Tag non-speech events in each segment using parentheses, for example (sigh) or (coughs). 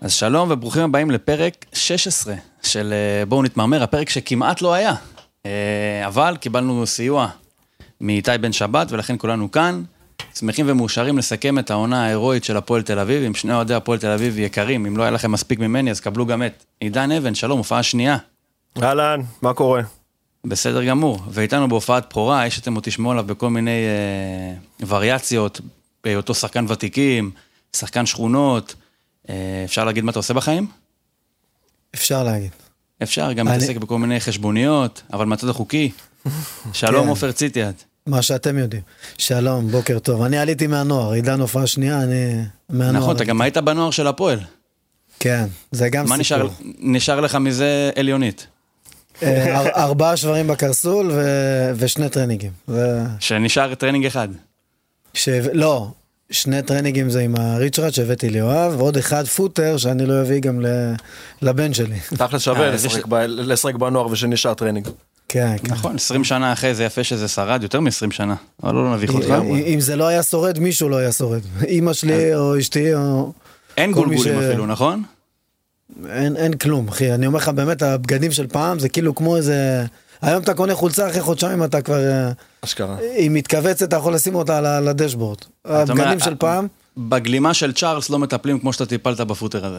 אז שלום וברוכים הבאים לפרק 16 של אה, בואו נתמרמר, הפרק שכמעט לא היה. אה, אבל קיבלנו סיוע מאיתי בן שבת ולכן כולנו כאן. שמחים ומאושרים לסכם את העונה ההירואית של הפועל תל אביב עם שני אוהדי הפועל תל אביב יקרים. אם לא היה לכם מספיק ממני אז קבלו גם את עידן אבן, שלום, הופעה שנייה. אהלן, מה קורה? בסדר גמור. ואיתנו בהופעת בכורה, האיש שאתם עוד תשמעו עליו בכל מיני אה, וריאציות, בהיותו שחקן ותיקים, שחקן שכונות. אה, אפשר להגיד מה אתה עושה בחיים? אפשר להגיד. אפשר, גם אני- להתעסק בכל מיני חשבוניות, אבל מהצד החוקי. (laughs) שלום כן. עופר ציטיאט. מה שאתם יודעים. שלום, בוקר טוב. אני עליתי מהנוער, עידן הופעה שנייה, אני מהנוער. נכון, אתה גם היית בנוער של הפועל. כן, זה גם מה נשאר, סיפור. נשאר לך מזה עליונית? אה, אר- ארבעה שברים בקרסול ו- ושני טרנינגים. שנשאר טרנינג אחד. ש... לא, שני טרנינגים זה עם הריצ'רד שהבאתי ליואב, ועוד אחד פוטר שאני לא אביא גם ל... לבן שלי. תכל'ס שווה אה, לשחק בנוער ושנשאר טרנינג. כן, כן. נכון, 20 שנה אחרי זה יפה שזה שרד, יותר מ-20 שנה. אבל לא נביך אותך. אם- זה לא היה שורד, מישהו לא היה שורד. אימא שלי או אשתי או... אין גולגולים אפילו, נכון? אין, אין כלום, אחי. אני אומר לך, באמת, הבגדים של פעם זה כאילו כמו איזה... היום אתה קונה חולצה, אחרי חודשיים אתה כבר... אה, אשכרה. היא מתכווצת, אתה יכול לשים אותה על הדשבורד. אתה אומר, הבגדים של פעם, בגלימה של צ'ארלס לא מטפלים כמו שאתה טיפלת בפוטר הזה.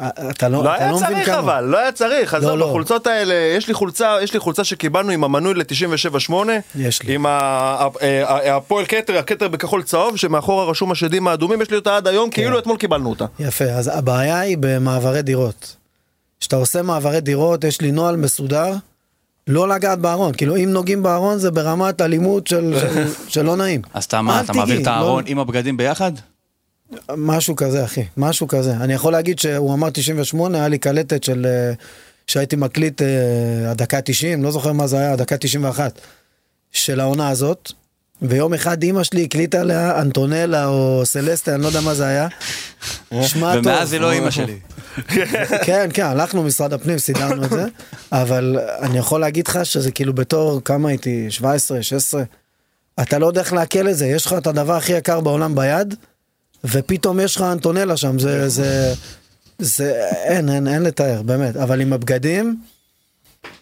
אה, אתה לא, לא אתה היה לא צריך כמה. אבל, לא היה צריך, עזוב, לא. בחולצות האלה, יש לי חולצה, יש לי חולצה שקיבלנו עם המנוי ל-97.8, יש לי. עם ה- ה- ה- הפועל כתר, הכתר בכחול צהוב, שמאחורה רשום השדים האדומים, יש לי אותה עד היום, כן. כאילו אתמול קיבלנו אותה. יפה, אז הבעיה היא במעברי דירות. כשאתה עושה מעברי דירות, יש לי נוהל מסודר, לא לגעת בארון. כאילו, אם נוגעים בארון זה ברמת אלימות של, של, של לא נעים. אז אתה מה, אתה מעביר את הארון לא- עם הבגדים ביחד? משהו כזה, אחי, משהו כזה. אני יכול להגיד שהוא אמר 98, היה לי קלטת של... אה, שהייתי מקליט אה, הדקה 90, לא זוכר מה זה היה, הדקה 91, של העונה הזאת. ויום אחד אימא שלי הקליטה עליה אנטונלה או סלסטה, אני לא יודע מה זה היה. שמע טוב. ומאז היא לא אימא שלי. (laughs) כן, כן, הלכנו משרד הפנים, סידרנו את זה, אבל אני יכול להגיד לך שזה כאילו בתור, כמה הייתי, 17, 16, אתה לא יודע איך לעכל את זה, יש לך את הדבר הכי יקר בעולם ביד, ופתאום יש לך אנטונלה שם, זה, זה, זה, אין, אין, אין לתאר, באמת, אבל עם הבגדים,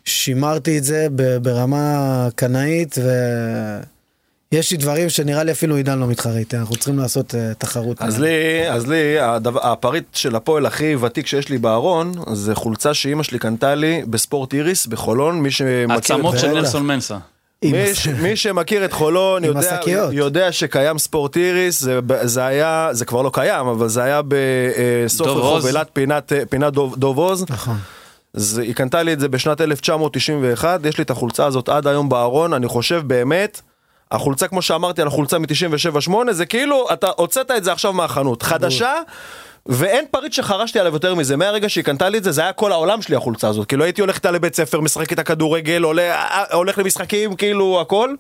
שימרתי את זה ברמה קנאית, ויש לי דברים שנראה לי אפילו עידן לא מתחרה איתי, אנחנו צריכים לעשות uh, תחרות. אז לי, אז לי, הדבר- הפריט של הפועל הכי ותיק שיש לי בארון, זה חולצה שאימא שלי קנתה לי בספורט איריס בחולון, מי שמכיר עצמות של. נלסון מנסה. מי, ש, מי שמכיר את חולון יודע. יודע שקיים ספורט איריס, זה, זה היה, זה כבר לא קיים, אבל זה היה בסוף דוב רחוב. אילת, פינת, אה, פינת דוב, דוב עוז. נכון. אז היא קנתה לי את זה בשנת 1991, יש לי את החולצה הזאת עד היום בארון, אני חושב באמת, החולצה כמו שאמרתי על החולצה מ-97-8, זה כאילו, אתה הוצאת את זה עכשיו מהחנות, חדשה. ואין פריט שחרשתי עליו יותר מזה, מהרגע שהיא קנתה לי את זה, זה היה כל העולם שלי החולצה הזאת, כאילו הייתי הולך איתה לבית ספר, משחק איתה כדורגל, עולה, הולך למשחקים, כאילו הכל,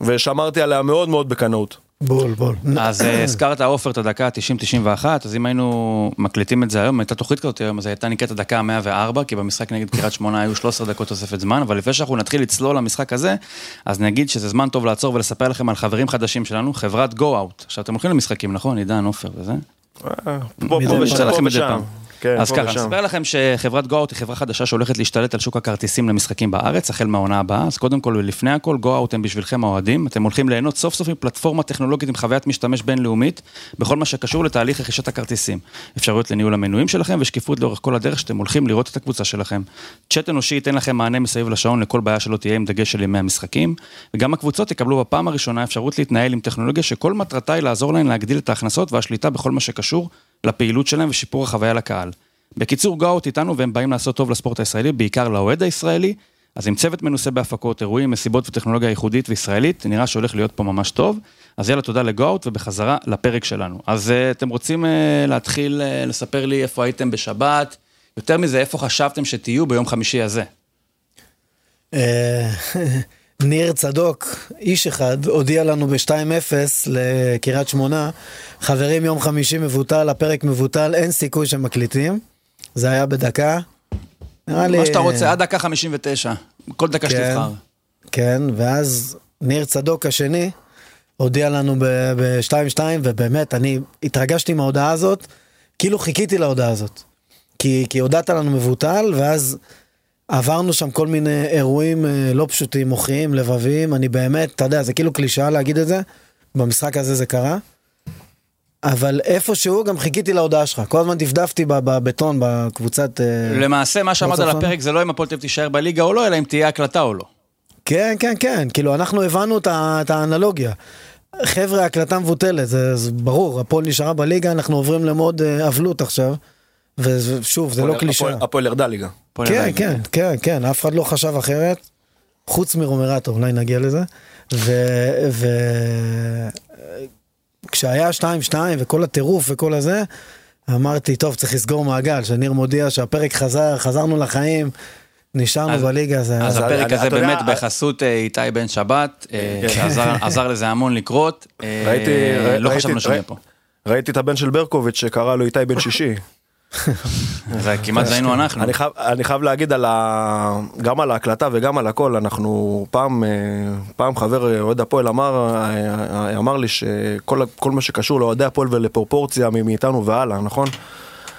ושמרתי עליה מאוד מאוד בקנאות. בול, בול. אז אה, הזכרת עופר את הדקה ה-90-91, אז אם היינו מקליטים את זה היום, הייתה תוכנית כזאת היום, אז הייתה נקראת הדקה ה-104, כי במשחק נגד קריית שמונה היו 13 דקות תוספת זמן, אבל לפני שאנחנו נתחיל לצלול למשחק הזה, אז נגיד שזה זמן טוב לעצור ולספר לכם על חברים חדשים שלנו, חברת Go Out. עכשיו אתם הולכים למשחקים, נכון? עידן, עופר וזה? פה פה מדי ושם, כן, אז ככה, ושם. נספר לכם שחברת Go-Out היא חברה חדשה שהולכת להשתלט על שוק הכרטיסים למשחקים בארץ, החל מהעונה הבאה, אז קודם כל ולפני הכל, Go-Out הם בשבילכם האוהדים, אתם הולכים ליהנות סוף סוף מפלטפורמה טכנולוגית עם חוויית משתמש בינלאומית, בכל מה שקשור לתהליך רכישת הכרטיסים. אפשרויות לניהול המנויים שלכם ושקיפות לאורך כל הדרך שאתם הולכים לראות את הקבוצה שלכם. צ'אט אנושי ייתן לכם מענה מסביב לשעון לכל בעיה שלא תהיה עם דגש של ימי המשחקים, וגם הקבוצות יקבלו בפעם הראשונה אפשרות להתנהל עם טכנולוגיה שכל מטרתה היא לעזור להן להגדיל את ההכנסות והשליטה בכל מה שקשור לפעילות שלהם ושיפור החוויה לקהל. בקיצור, גאוט איתנו והם באים לעשות טוב לספורט הישראלי, בעיקר לאוהד הישראלי, אז עם צוות מנוסה בהפקות, אירועים, מסיבות וטכנולוגיה ייחודית וישראלית, נראה שהולך להיות פה ממש טוב. אז יאללה, תודה לגאוט ובחזרה לפרק שלנו. אז uh, אתם רוצים uh, להתחיל uh, לספר לי איפה הייתם בשבת? יותר מזה, איפה חשבתם שתהיו ביום חמישי הזה? (laughs) ניר צדוק, איש אחד, הודיע לנו ב-2-0 לקריית שמונה, חברים יום חמישי מבוטל, הפרק מבוטל, אין סיכוי שמקליטים. זה היה בדקה. נראה לי... מה שאתה רוצה, עד דקה 59. כל דקה כן, שתבחר. כן, ואז ניר צדוק השני הודיע לנו ב-2-2, ובאמת, אני התרגשתי מההודעה הזאת, כאילו חיכיתי להודעה הזאת. כי, כי הודעת לנו מבוטל, ואז עברנו שם כל מיני אירועים אה, לא פשוטים, מוחיים, לבביים, אני באמת, אתה יודע, זה כאילו קלישאה להגיד את זה, במשחק הזה זה קרה. אבל איפשהו גם חיכיתי להודעה שלך, כל הזמן דפדפתי בבטון, בקבוצת... אה, למעשה, מה שעמד על? הפרק זה לא אם הפועל תל אביב תישאר בליגה או לא, אלא אם תהיה הקלטה או לא. כן, כן, כן, כאילו אנחנו הבנו את האנלוגיה. חבר'ה, הקלטה מבוטלת, זה, זה ברור, הפועל נשארה בליגה, אנחנו עוברים למוד אה, אבלות עכשיו. ושוב, זה לא קלישאה. הפועל- ירדה ליגה. כן. כן, כן, כן, אף אחד לא חשב אחרת, חוץ מרומרטו, אולי נגיע לזה. ו... ו... כשהיה 2-2 וכל הטירוף וכל הזה, אמרתי, טוב, צריך לסגור מעגל, שניר מודיע שהפרק חזר, חזרנו לחיים, נשארנו אז- בליגה, זה... אז אז הפרק הזה יודע, באמת בחסות אה, איתי בן שבת, אה, שעזר עזר לזה המון לקרות. אה, ראיתי, לא ראיתי- חשבנו שנהיה ראי- פה. ראיתי את הבן של ברקוביץ' שקרא לו איתי בן שישי. זה כמעט היינו אנחנו. אני חייב, אני חייב להגיד על ה... גם על ההקלטה וגם על הכל, אנחנו פעם, אה, פעם חבר אה, אוהד הפועל אמר, אה, אמר לי שכל כל מה שקשור לאוהדי הפועל ולפרופורציה מאיתנו והלאה, נכון?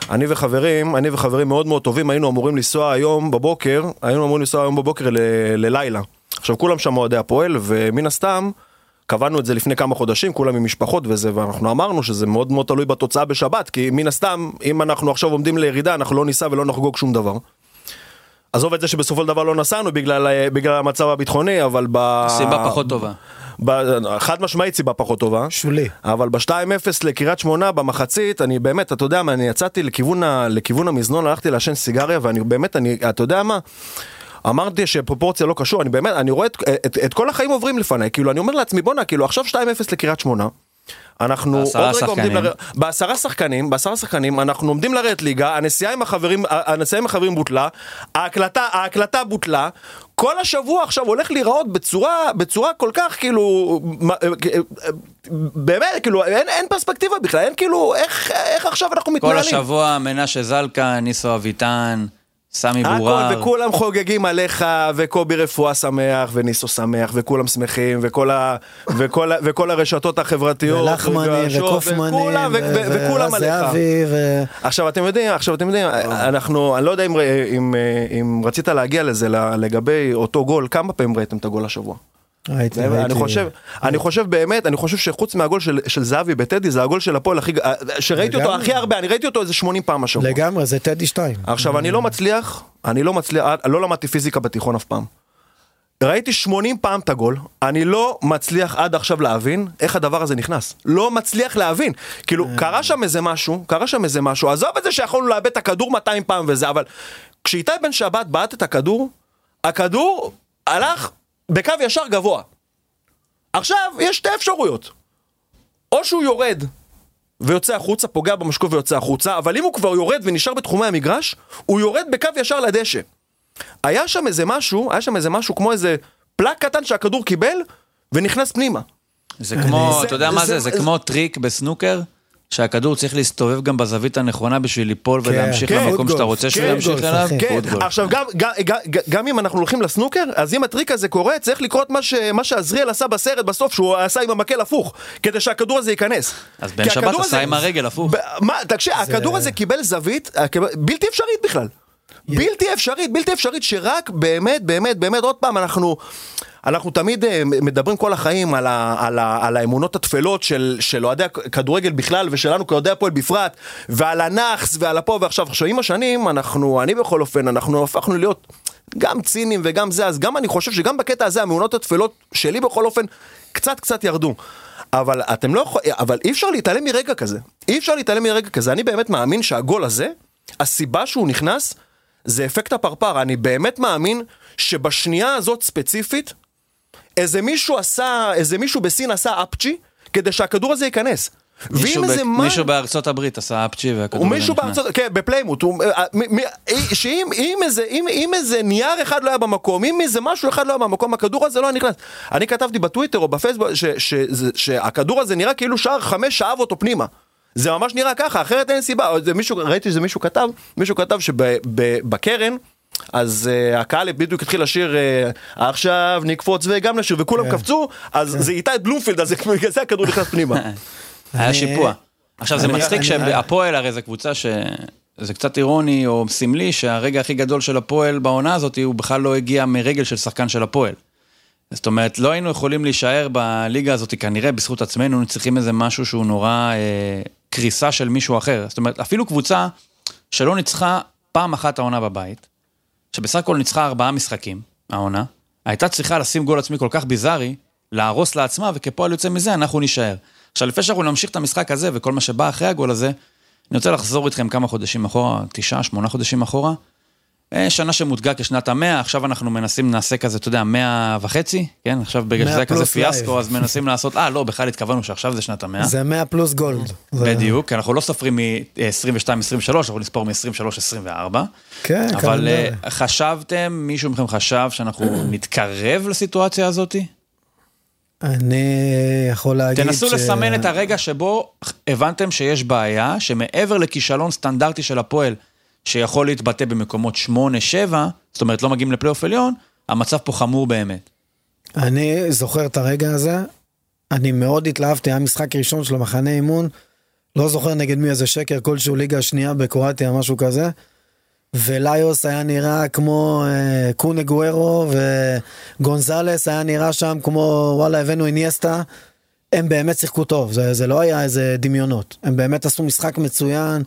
אני וחברים, אני וחברים מאוד מאוד טובים היינו אמורים לנסוע היום בבוקר, היינו אמורים לנסוע היום בבוקר ל- ללילה. עכשיו כולם שם אוהדי הפועל ומן הסתם קבענו את זה לפני כמה חודשים, כולם עם משפחות וזה, ואנחנו אמרנו שזה מאוד מאוד תלוי בתוצאה בשבת, כי מן הסתם, אם אנחנו עכשיו עומדים לירידה, אנחנו לא ניסע ולא נחגוג שום דבר. עזוב את זה שבסופו של דבר לא נסענו בגלל, בגלל המצב הביטחוני, אבל ב... סיבה פחות טובה. ב... חד משמעית סיבה פחות טובה. שולי. אבל ב-2-0 לקריית שמונה במחצית, אני באמת, אתה יודע מה, אני יצאתי לכיוון, ה... לכיוון המזנון, הלכתי לעשן סיגריה, ואני באמת, אני, אתה יודע מה? אמרתי שפרופורציה לא קשור, אני באמת, אני רואה את, את, את כל החיים עוברים לפניי, כאילו, אני אומר לעצמי, בואנה, כאילו, עכשיו 2-0 לקריית שמונה. אנחנו עוד רגע עומדים שחקנים. לר... בעשרה שחקנים, בעשרה שחקנים, אנחנו עומדים לרדת ליגה, הנסיעה עם החברים, הנסיעה עם החברים בוטלה, ההקלטה, ההקלטה בוטלה, כל השבוע עכשיו הולך להיראות בצורה, בצורה כל כך כאילו, מה- באמת, כאילו, אין, אין פרספקטיבה בכלל, אין כאילו, איך, איך עכשיו אנחנו כל מתנהלים? השבוע מנשה זלקה, ניסו אביטן, סמי הכל, בורר. וכולם חוגגים עליך, וקובי רפואה שמח, וניסו שמח, וכולם שמחים, וכל, ה, וכל, ה, וכל הרשתות החברתיות, ולחמני וקופמני, וכולם, עליך. ו... עכשיו אתם יודעים, עכשיו אתם יודעים, אנחנו, אני לא יודע אם, אם, אם רצית להגיע לזה לגבי אותו גול, כמה פעמים ראיתם את הגול השבוע? ראיתי, באמת, אני. חושב, אני חושב באמת, אני חושב שחוץ מהגול של, של זהבי בטדי, זה הגול של הפועל הכי, ג- שראיתי אותו לגמרי. הכי הרבה, אני ראיתי אותו איזה 80 פעם השבוע. לגמרי, זה טדי 2. עכשיו אני לא מצליח, אני לא מצליח, לא למדתי פיזיקה בתיכון אף פעם. ראיתי 80 פעם את הגול, אני לא מצליח עד עכשיו להבין איך הדבר הזה נכנס. לא מצליח להבין. כאילו, קרה שם איזה משהו, קרה שם איזה משהו, עזוב את זה שיכולנו לאבד את הכדור 200 פעם וזה, אבל כשאיתי בן שבת בעט את הכדור, הכדור הלך בקו ישר גבוה. עכשיו, יש שתי אפשרויות. או שהוא יורד ויוצא החוצה, פוגע במשקוף ויוצא החוצה, אבל אם הוא כבר יורד ונשאר בתחומי המגרש, הוא יורד בקו ישר לדשא. היה שם איזה משהו, היה שם איזה משהו כמו איזה פלאק קטן שהכדור קיבל ונכנס פנימה. זה כמו, זה- אתה יודע מה זה- זה? זה כמו טריק בסנוקר, שהכדור צריך להסתובב גם בזווית הנכונה בשביל ליפול ולהמשיך כן, למקום שאתה רוצה שהוא כן, ימשיך גולף, אליו. כן. עכשיו גם, גם, גם, גם אם אנחנו הולכים לסנוקר, אז אם הטריק הזה קורה, צריך לקרות מה, ש, מה שעזריאל עשה בסרט בסוף, שהוא עשה עם המקל הפוך, כדי שהכדור הזה ייכנס. אז בן שבת עשה הזה- עם הרגל הפוך. מה, תקשיב, הכדור הזה קיבל זווית בלתי אפשרית בכלל. בלתי אפשרית, בלתי אפשרית, שרק באמת, באמת, באמת, עוד פעם, אנחנו... אנחנו תמיד אה, מדברים כל החיים על, ה, על, ה, על האמונות הטפלות של, של אוהדי הכדורגל בכלל ושלנו כאוהדי הפועל בפרט ועל הנאחס ועל הפה ועכשיו עכשיו עם השנים אנחנו אני בכל אופן אנחנו הפכנו להיות גם ציניים וגם זה אז גם אני חושב שגם בקטע הזה האמונות הטפלות שלי בכל אופן קצת קצת ירדו. אבל אתם לא יכולים, אבל אי אפשר להתעלם מרגע כזה. אי אפשר להתעלם מרגע כזה. אני באמת מאמין שהגול הזה, הסיבה שהוא נכנס, זה אפקט הפרפר. אני באמת מאמין שבשנייה הזאת ספציפית, איזה מישהו עשה, איזה מישהו בסין עשה אפצ'י, כדי שהכדור הזה ייכנס. מישהו ב- מה... מישהו בארצות הברית עשה אפצ'י והכדור הזה מישהו נכנס. בארצות, כן, בפליימוט, הוא- אה, מ- מ- שאם אם איזה, אם, אם איזה נייר אחד לא היה במקום, אם איזה משהו אחד לא היה במקום, הכדור הזה לא היה נכנס. אני כתבתי בטוויטר או בפייסבוק ש, ש, ש, שהכדור הזה נראה כאילו שער חמש שאב אותו פנימה. זה ממש נראה ככה, אחרת אין סיבה. זה מישהו, ראיתי שזה מישהו כתב, מישהו כתב שבקרן, אז uh, הקהל בדיוק התחיל לשיר uh, עכשיו נקפוץ וגם לשיר וכולם כן. קפצו אז זה איתי בלומפילד אז זה- (laughs) בגלל זה הכדור נכנס פנימה. (laughs) היה שיפוע. עכשיו זה מצחיק שהפועל הרי זו קבוצה ש... זה קצת אירוני או סמלי שהרגע הכי גדול של הפועל בעונה הזאת הוא בכלל לא הגיע מרגל של שחקן של הפועל. זאת אומרת, לא היינו יכולים להישאר בליגה הזאת כנראה בזכות עצמנו, היינו צריכים איזה משהו שהוא נורא אה, קריסה של מישהו אחר. זאת אומרת, אפילו קבוצה שלא ניצחה פעם אחת העונה בבית, שבסך הכל ניצחה ארבעה משחקים, העונה, הייתה צריכה לשים גול עצמי כל כך ביזארי, להרוס לעצמה, וכפועל יוצא מזה אנחנו נישאר. עכשיו, לפני שאנחנו נמשיך את המשחק הזה וכל מה שבא אחרי הגול הזה, אני רוצה לחזור איתכם כמה חודשים אחורה, תשעה, שמונה חודשים אחורה. אה, שנה שמותגה כשנת המאה, עכשיו אנחנו מנסים, נעשה כזה, אתה יודע, מאה וחצי, כן? עכשיו בגלל מאה שזה כזה פיאסקו. אז מנסים (laughs) לעשות, אה, לא, בכלל התכוונו שעכשיו זה שנת המאה. זה 100 פלוס גולד. בדיוק, אנחנו לא סופרים מ-22-23, אנחנו נספור מ-23-24. כן, אבל קלנדרי. אה, חשבתם, מישהו מכם חשב שאנחנו (clears throat) נתקרב לסיטואציה הזאת? אני יכול להגיד תנסו ש- לסמן את הרגע שבו הבנתם שיש בעיה, שמעבר לכישלון סטנדרטי של הפועל, שיכול להתבטא במקומות 8-7, זאת אומרת לא מגיעים לפלייאוף עליון, המצב פה חמור באמת. אני זוכר את הרגע הזה, אני מאוד התלהבתי, היה משחק ראשון של המחנה אימון, לא זוכר נגד מי איזה שקר כלשהו, ליגה שנייה בקרואטיה, משהו כזה. וליוס היה נראה כמו אה, קונה גוארו, וגונזלס היה נראה שם כמו וואלה הבאנו איניאסטה. הם באמת שיחקו טוב, זה, זה לא היה איזה דמיונות. הם באמת עשו משחק מצוין,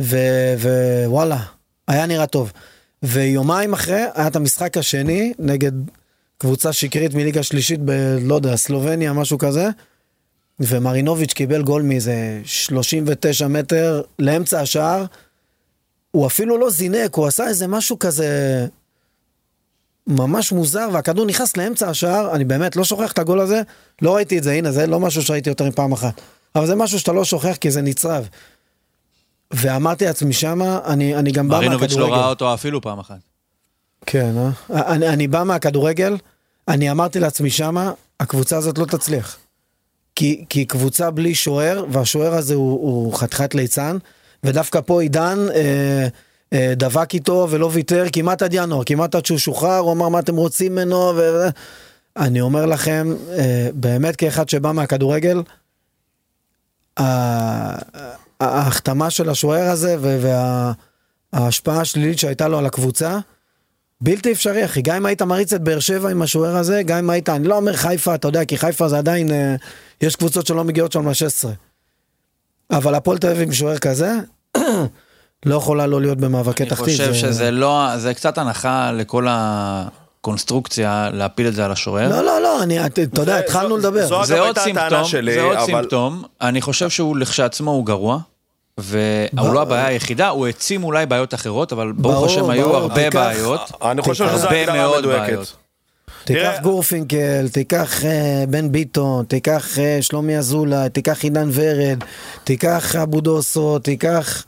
ווואלה, היה נראה טוב. ויומיים אחרי היה את המשחק השני נגד קבוצה שקרית מליגה שלישית ב... לא יודע, סלובניה, משהו כזה. ומרינוביץ' קיבל גול מאיזה 39 מטר לאמצע השער. הוא אפילו לא זינק, הוא עשה איזה משהו כזה ממש מוזר, והכדור נכנס לאמצע השער, אני באמת לא שוכח את הגול הזה, לא ראיתי את זה, הנה, זה לא משהו שראיתי יותר מפעם אחת. אבל זה משהו שאתה לא שוכח כי זה נצרב. ואמרתי לעצמי שמה, אני, אני גם בא מרינוביץ' מהכדורגל. לא ראה אותו אפילו פעם אחת. כן, אה? אני, אני בא מהכדורגל, אני אמרתי לעצמי שמה, הקבוצה הזאת לא תצליח. כי, כי קבוצה בלי שוער, והשוער הזה הוא, הוא חתיכת ליצן, ודווקא פה עידן אה, אה, דבק איתו ולא ויתר כמעט עד ינואר, כמעט עד שהוא שוחרר, הוא אמר מה אתם רוצים ממנו, ו... אני אומר לכם, אה, באמת כאחד שבא מהכדורגל, ההחתמה של השוער הזה וההשפעה השלילית שהייתה לו על הקבוצה, בלתי אפשרי אחי, גם אם היית מריץ את באר שבע עם השוער הזה, גם אם היית, אני לא אומר חיפה, אתה יודע, כי חיפה זה עדיין, אה, יש קבוצות שלא מגיעות שם ל-16. אבל הפועל תל אביב עם שוער כזה, (coughs) לא יכולה לא להיות במאבקי אני תחתית. חושב זה- שזה לא, זה קצת הנחה לכל הקונסטרוקציה להפיל את זה על השוער. לא, לא, לא, אני, אתה יודע, התחלנו זו- לדבר. זו- זה אגב, עוד סימפטום, שלי, זה עוד אבל- סימפטום, אני חושב שהוא לכשעצמו הוא גרוע, והוא לא הבעיה היחידה, הוא העצים אולי בעיות אחרות, אבל ברוך ברור, השם היו הרבה תיקח- בעיות. אני חושב תיקח- שזו הרבה הגדרה מאוד מדויקת. בעיות. תיקח גורפינקל, תיקח אה, בן ביטון, תיקח אה, שלומי אזולאי, תיקח עידן ורד, תיקח אבו דוסו, תיקח...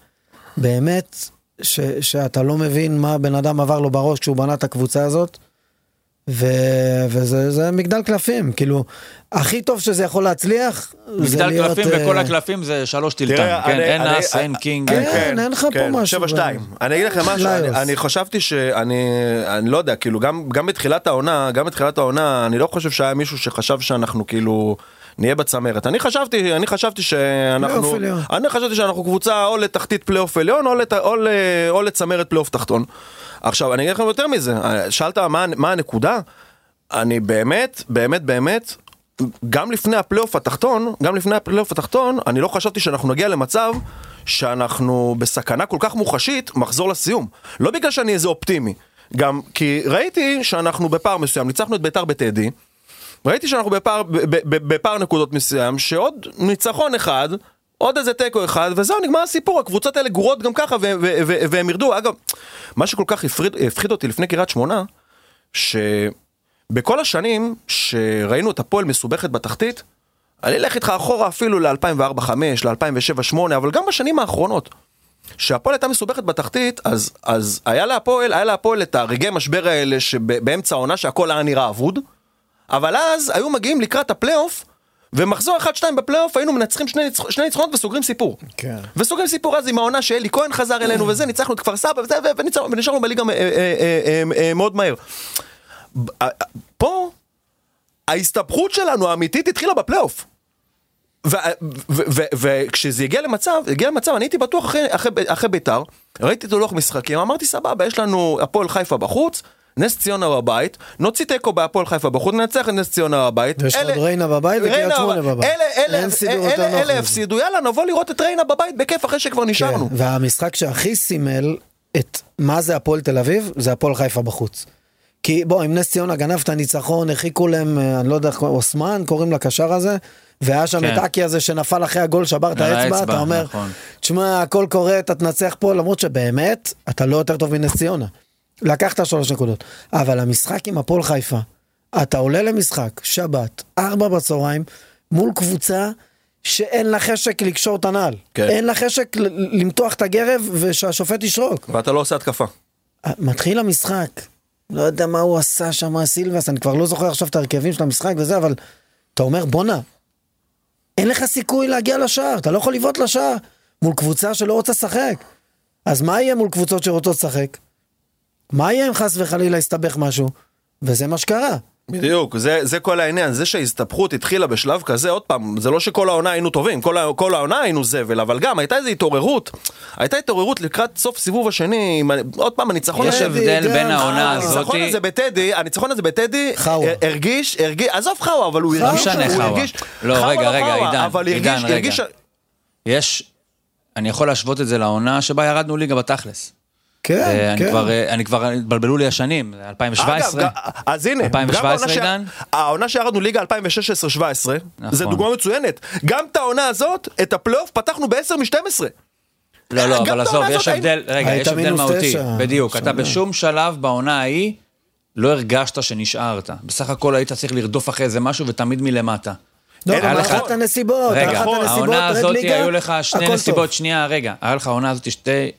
באמת, ש, שאתה לא מבין מה הבן אדם עבר לו בראש כשהוא בנה את הקבוצה הזאת. ו, וזה זה מגדל קלפים, כאילו, הכי טוב שזה יכול להצליח, זה מגדל להיות... קלפים אה, וכל הקלפים זה שלוש טילטן, כן, אני- אין אני- אס, אין king. כן, אין לך פה משהו. שבע שתיים. אני אגיד לכם משהו. אני- אני חשבתי שאני, אני לא יודע, כאילו גם גם בתחילת העונה, גם בתחילת העונה, אני לא חושב שהיה מישהו שחשב שאנחנו כאילו... נהיה בצמרת. אני חשבתי, אני חשבתי שאנחנו. אני חשבתי שאנחנו קבוצה או לתחתית פלייאוף עליון או, לת, או, ל, או לצמרת פלייאוף תחתון. עכשיו, אני אגיד לכם יותר מזה, שאלת מה, מה הנקודה? אני באמת, באמת, באמת, גם לפני הפלייאוף התחתון, גם לפני הפלייאוף התחתון, אני לא חשבתי שאנחנו נגיע למצב שאנחנו בסכנה כל כך מוחשית, מחזור לסיום. לא בגלל שאני איזה אופטימי, גם כי ראיתי שאנחנו בפער מסוים, ניצחנו את ביתר בטדי, ראיתי שאנחנו בפער, בפער נקודות מסוים, שעוד ניצחון אחד, עוד איזה תיקו אחד, וזהו, נגמר הסיפור, הקבוצות האלה גרועות גם ככה, והם ירדו. אגב, מה שכל כך הפריד, הפחיד אותי לפני קריית שמונה, שבכל השנים שראינו את הפועל מסובכת בתחתית, אני אלך איתך אחורה אפילו ל-2004-2005, ל-2007-2008, אבל גם בשנים האחרונות. כשהפועל הייתה מסובכת בתחתית, אז, אז היה להפועל, היה להפועל את הרגעי משבר האלה שבאמצע העונה שהכל היה נראה אבוד, אבל אז היו מגיעים לקראת הפלייאוף, ומחזור 1-2 בפלייאוף היינו מנצחים שני, ניצח, שני ניצחונות וסוגרים סיפור. כן. וסוגרים סיפור אז עם העונה שאלי כהן חזר אלינו וזה, ניצחנו את כפר סבא וזה, ונשארנו בליגה אה, אה, אה, מאוד מהר. פה, ההסתבכות שלנו האמיתית התחילה בפלייאוף. וכשזה הגיע למצב, הגיע למצב, אני הייתי בטוח אחרי, אחרי, אחרי ביתר, ראיתי את הלוח משחקים, אמרתי סבבה, יש לנו הפועל חיפה בחוץ, נס ציונה בבית, נוציא תיקו בהפועל חיפה בחוץ, ננצח את נס ציונה בבית. ויש עוד אלה- ריינה בבית וקריית שמונה בבית. אלה, אלה, אין סידור אלה, יותר אלה, נוח אלה. הפסידו, יאללה נבוא לראות את ריינה בבית בכיף אחרי שכבר נשארנו. כן, והמשחק שהכי סימל את מה זה הפועל תל אביב, זה הפועל חיפה בחוץ. כי בוא, עם נס ציונה גנב את הניצחון, הרחיקו להם, אה, אני לא יודע איך אוסמן, קוראים לקשר הזה, והיה שם כן. את אקי הזה שנפל אחרי הגול, שבר את האצבע, אתה אומר, נכון. תשמע, הכל קורה, אתה תנצח פה, למרות שבאמת, אתה לא יותר טוב מנס ציונה. לקחת שלוש נקודות. אבל המשחק עם הפועל חיפה, אתה עולה למשחק, שבת, ארבע בצהריים, מול קבוצה שאין לה חשק לקשור את הנעל. כן. אין לה חשק למתוח את הגרב ושהשופט ישרוק. ואתה לא עושה התקפה. מתחיל המשחק, לא יודע מה הוא עשה שם, סילבס, אני כבר לא זוכר עכשיו את ההרכבים של המשחק וזה, אבל אתה אומר, בואנה, אין לך סיכוי להגיע לשער, אתה לא יכול לבעוט לשער מול קבוצה שלא רוצה לשחק. אז מה יהיה מול קבוצות שרוצות לשחק? מה יהיה אם חס וחלילה יסתבך משהו? וזה מה שקרה. בדיוק, זה, זה כל העניין, זה שההסתבכות התחילה בשלב כזה, עוד פעם, זה לא שכל העונה היינו טובים, כל, כל העונה היינו זבל, אבל גם הייתה איזו התעוררות, הייתה התעוררות לקראת סוף סיבוב השני, עוד פעם, הניצחון יש הזה- הבדל גם, בין העונה אה, הזאתי, הניצחון הזה בטדי, הניצחון הזה בטדי, חאווה. הר- הרגיש, הרגיש, עזוב חאווה, אבל הוא חאווה. הרגיש, לא הוא. הרגיש, לא, רגע, רגע, עידן, אבל עידן, הרגיש, רגע. הרגיש, יש, אני יכול להשוות את זה לעונה שבה ירדנו ליגה בתכלס. כן, אה, כן. כבר, אה, אני כבר, התבלבלו לי השנים, 2017. אגב, אז הנה, 2017 גם העונה ש- עידן? העונה שירדנו ליגה 2016-2017, נכון. זה דוגמה מצוינת. גם את העונה הזאת, את הפלייאוף פתחנו ב-10 מ-12. לא, לא, אבל עזוב, העונה יש הבדל, רגע, יש הבדל מהותי. בדיוק, אתה. בשום שלב בעונה ההיא לא הרגשת שנשארת. בסך הכל היית צריך לרדוף אחרי איזה משהו ותמיד מלמטה. לא, היה לך- אחת הנסיבות, רגע, אחת הנסיבות, העונה רד הזאת היו לך שני נסיבות. שנייה, רגע, היה לך העונה הזאת שתי,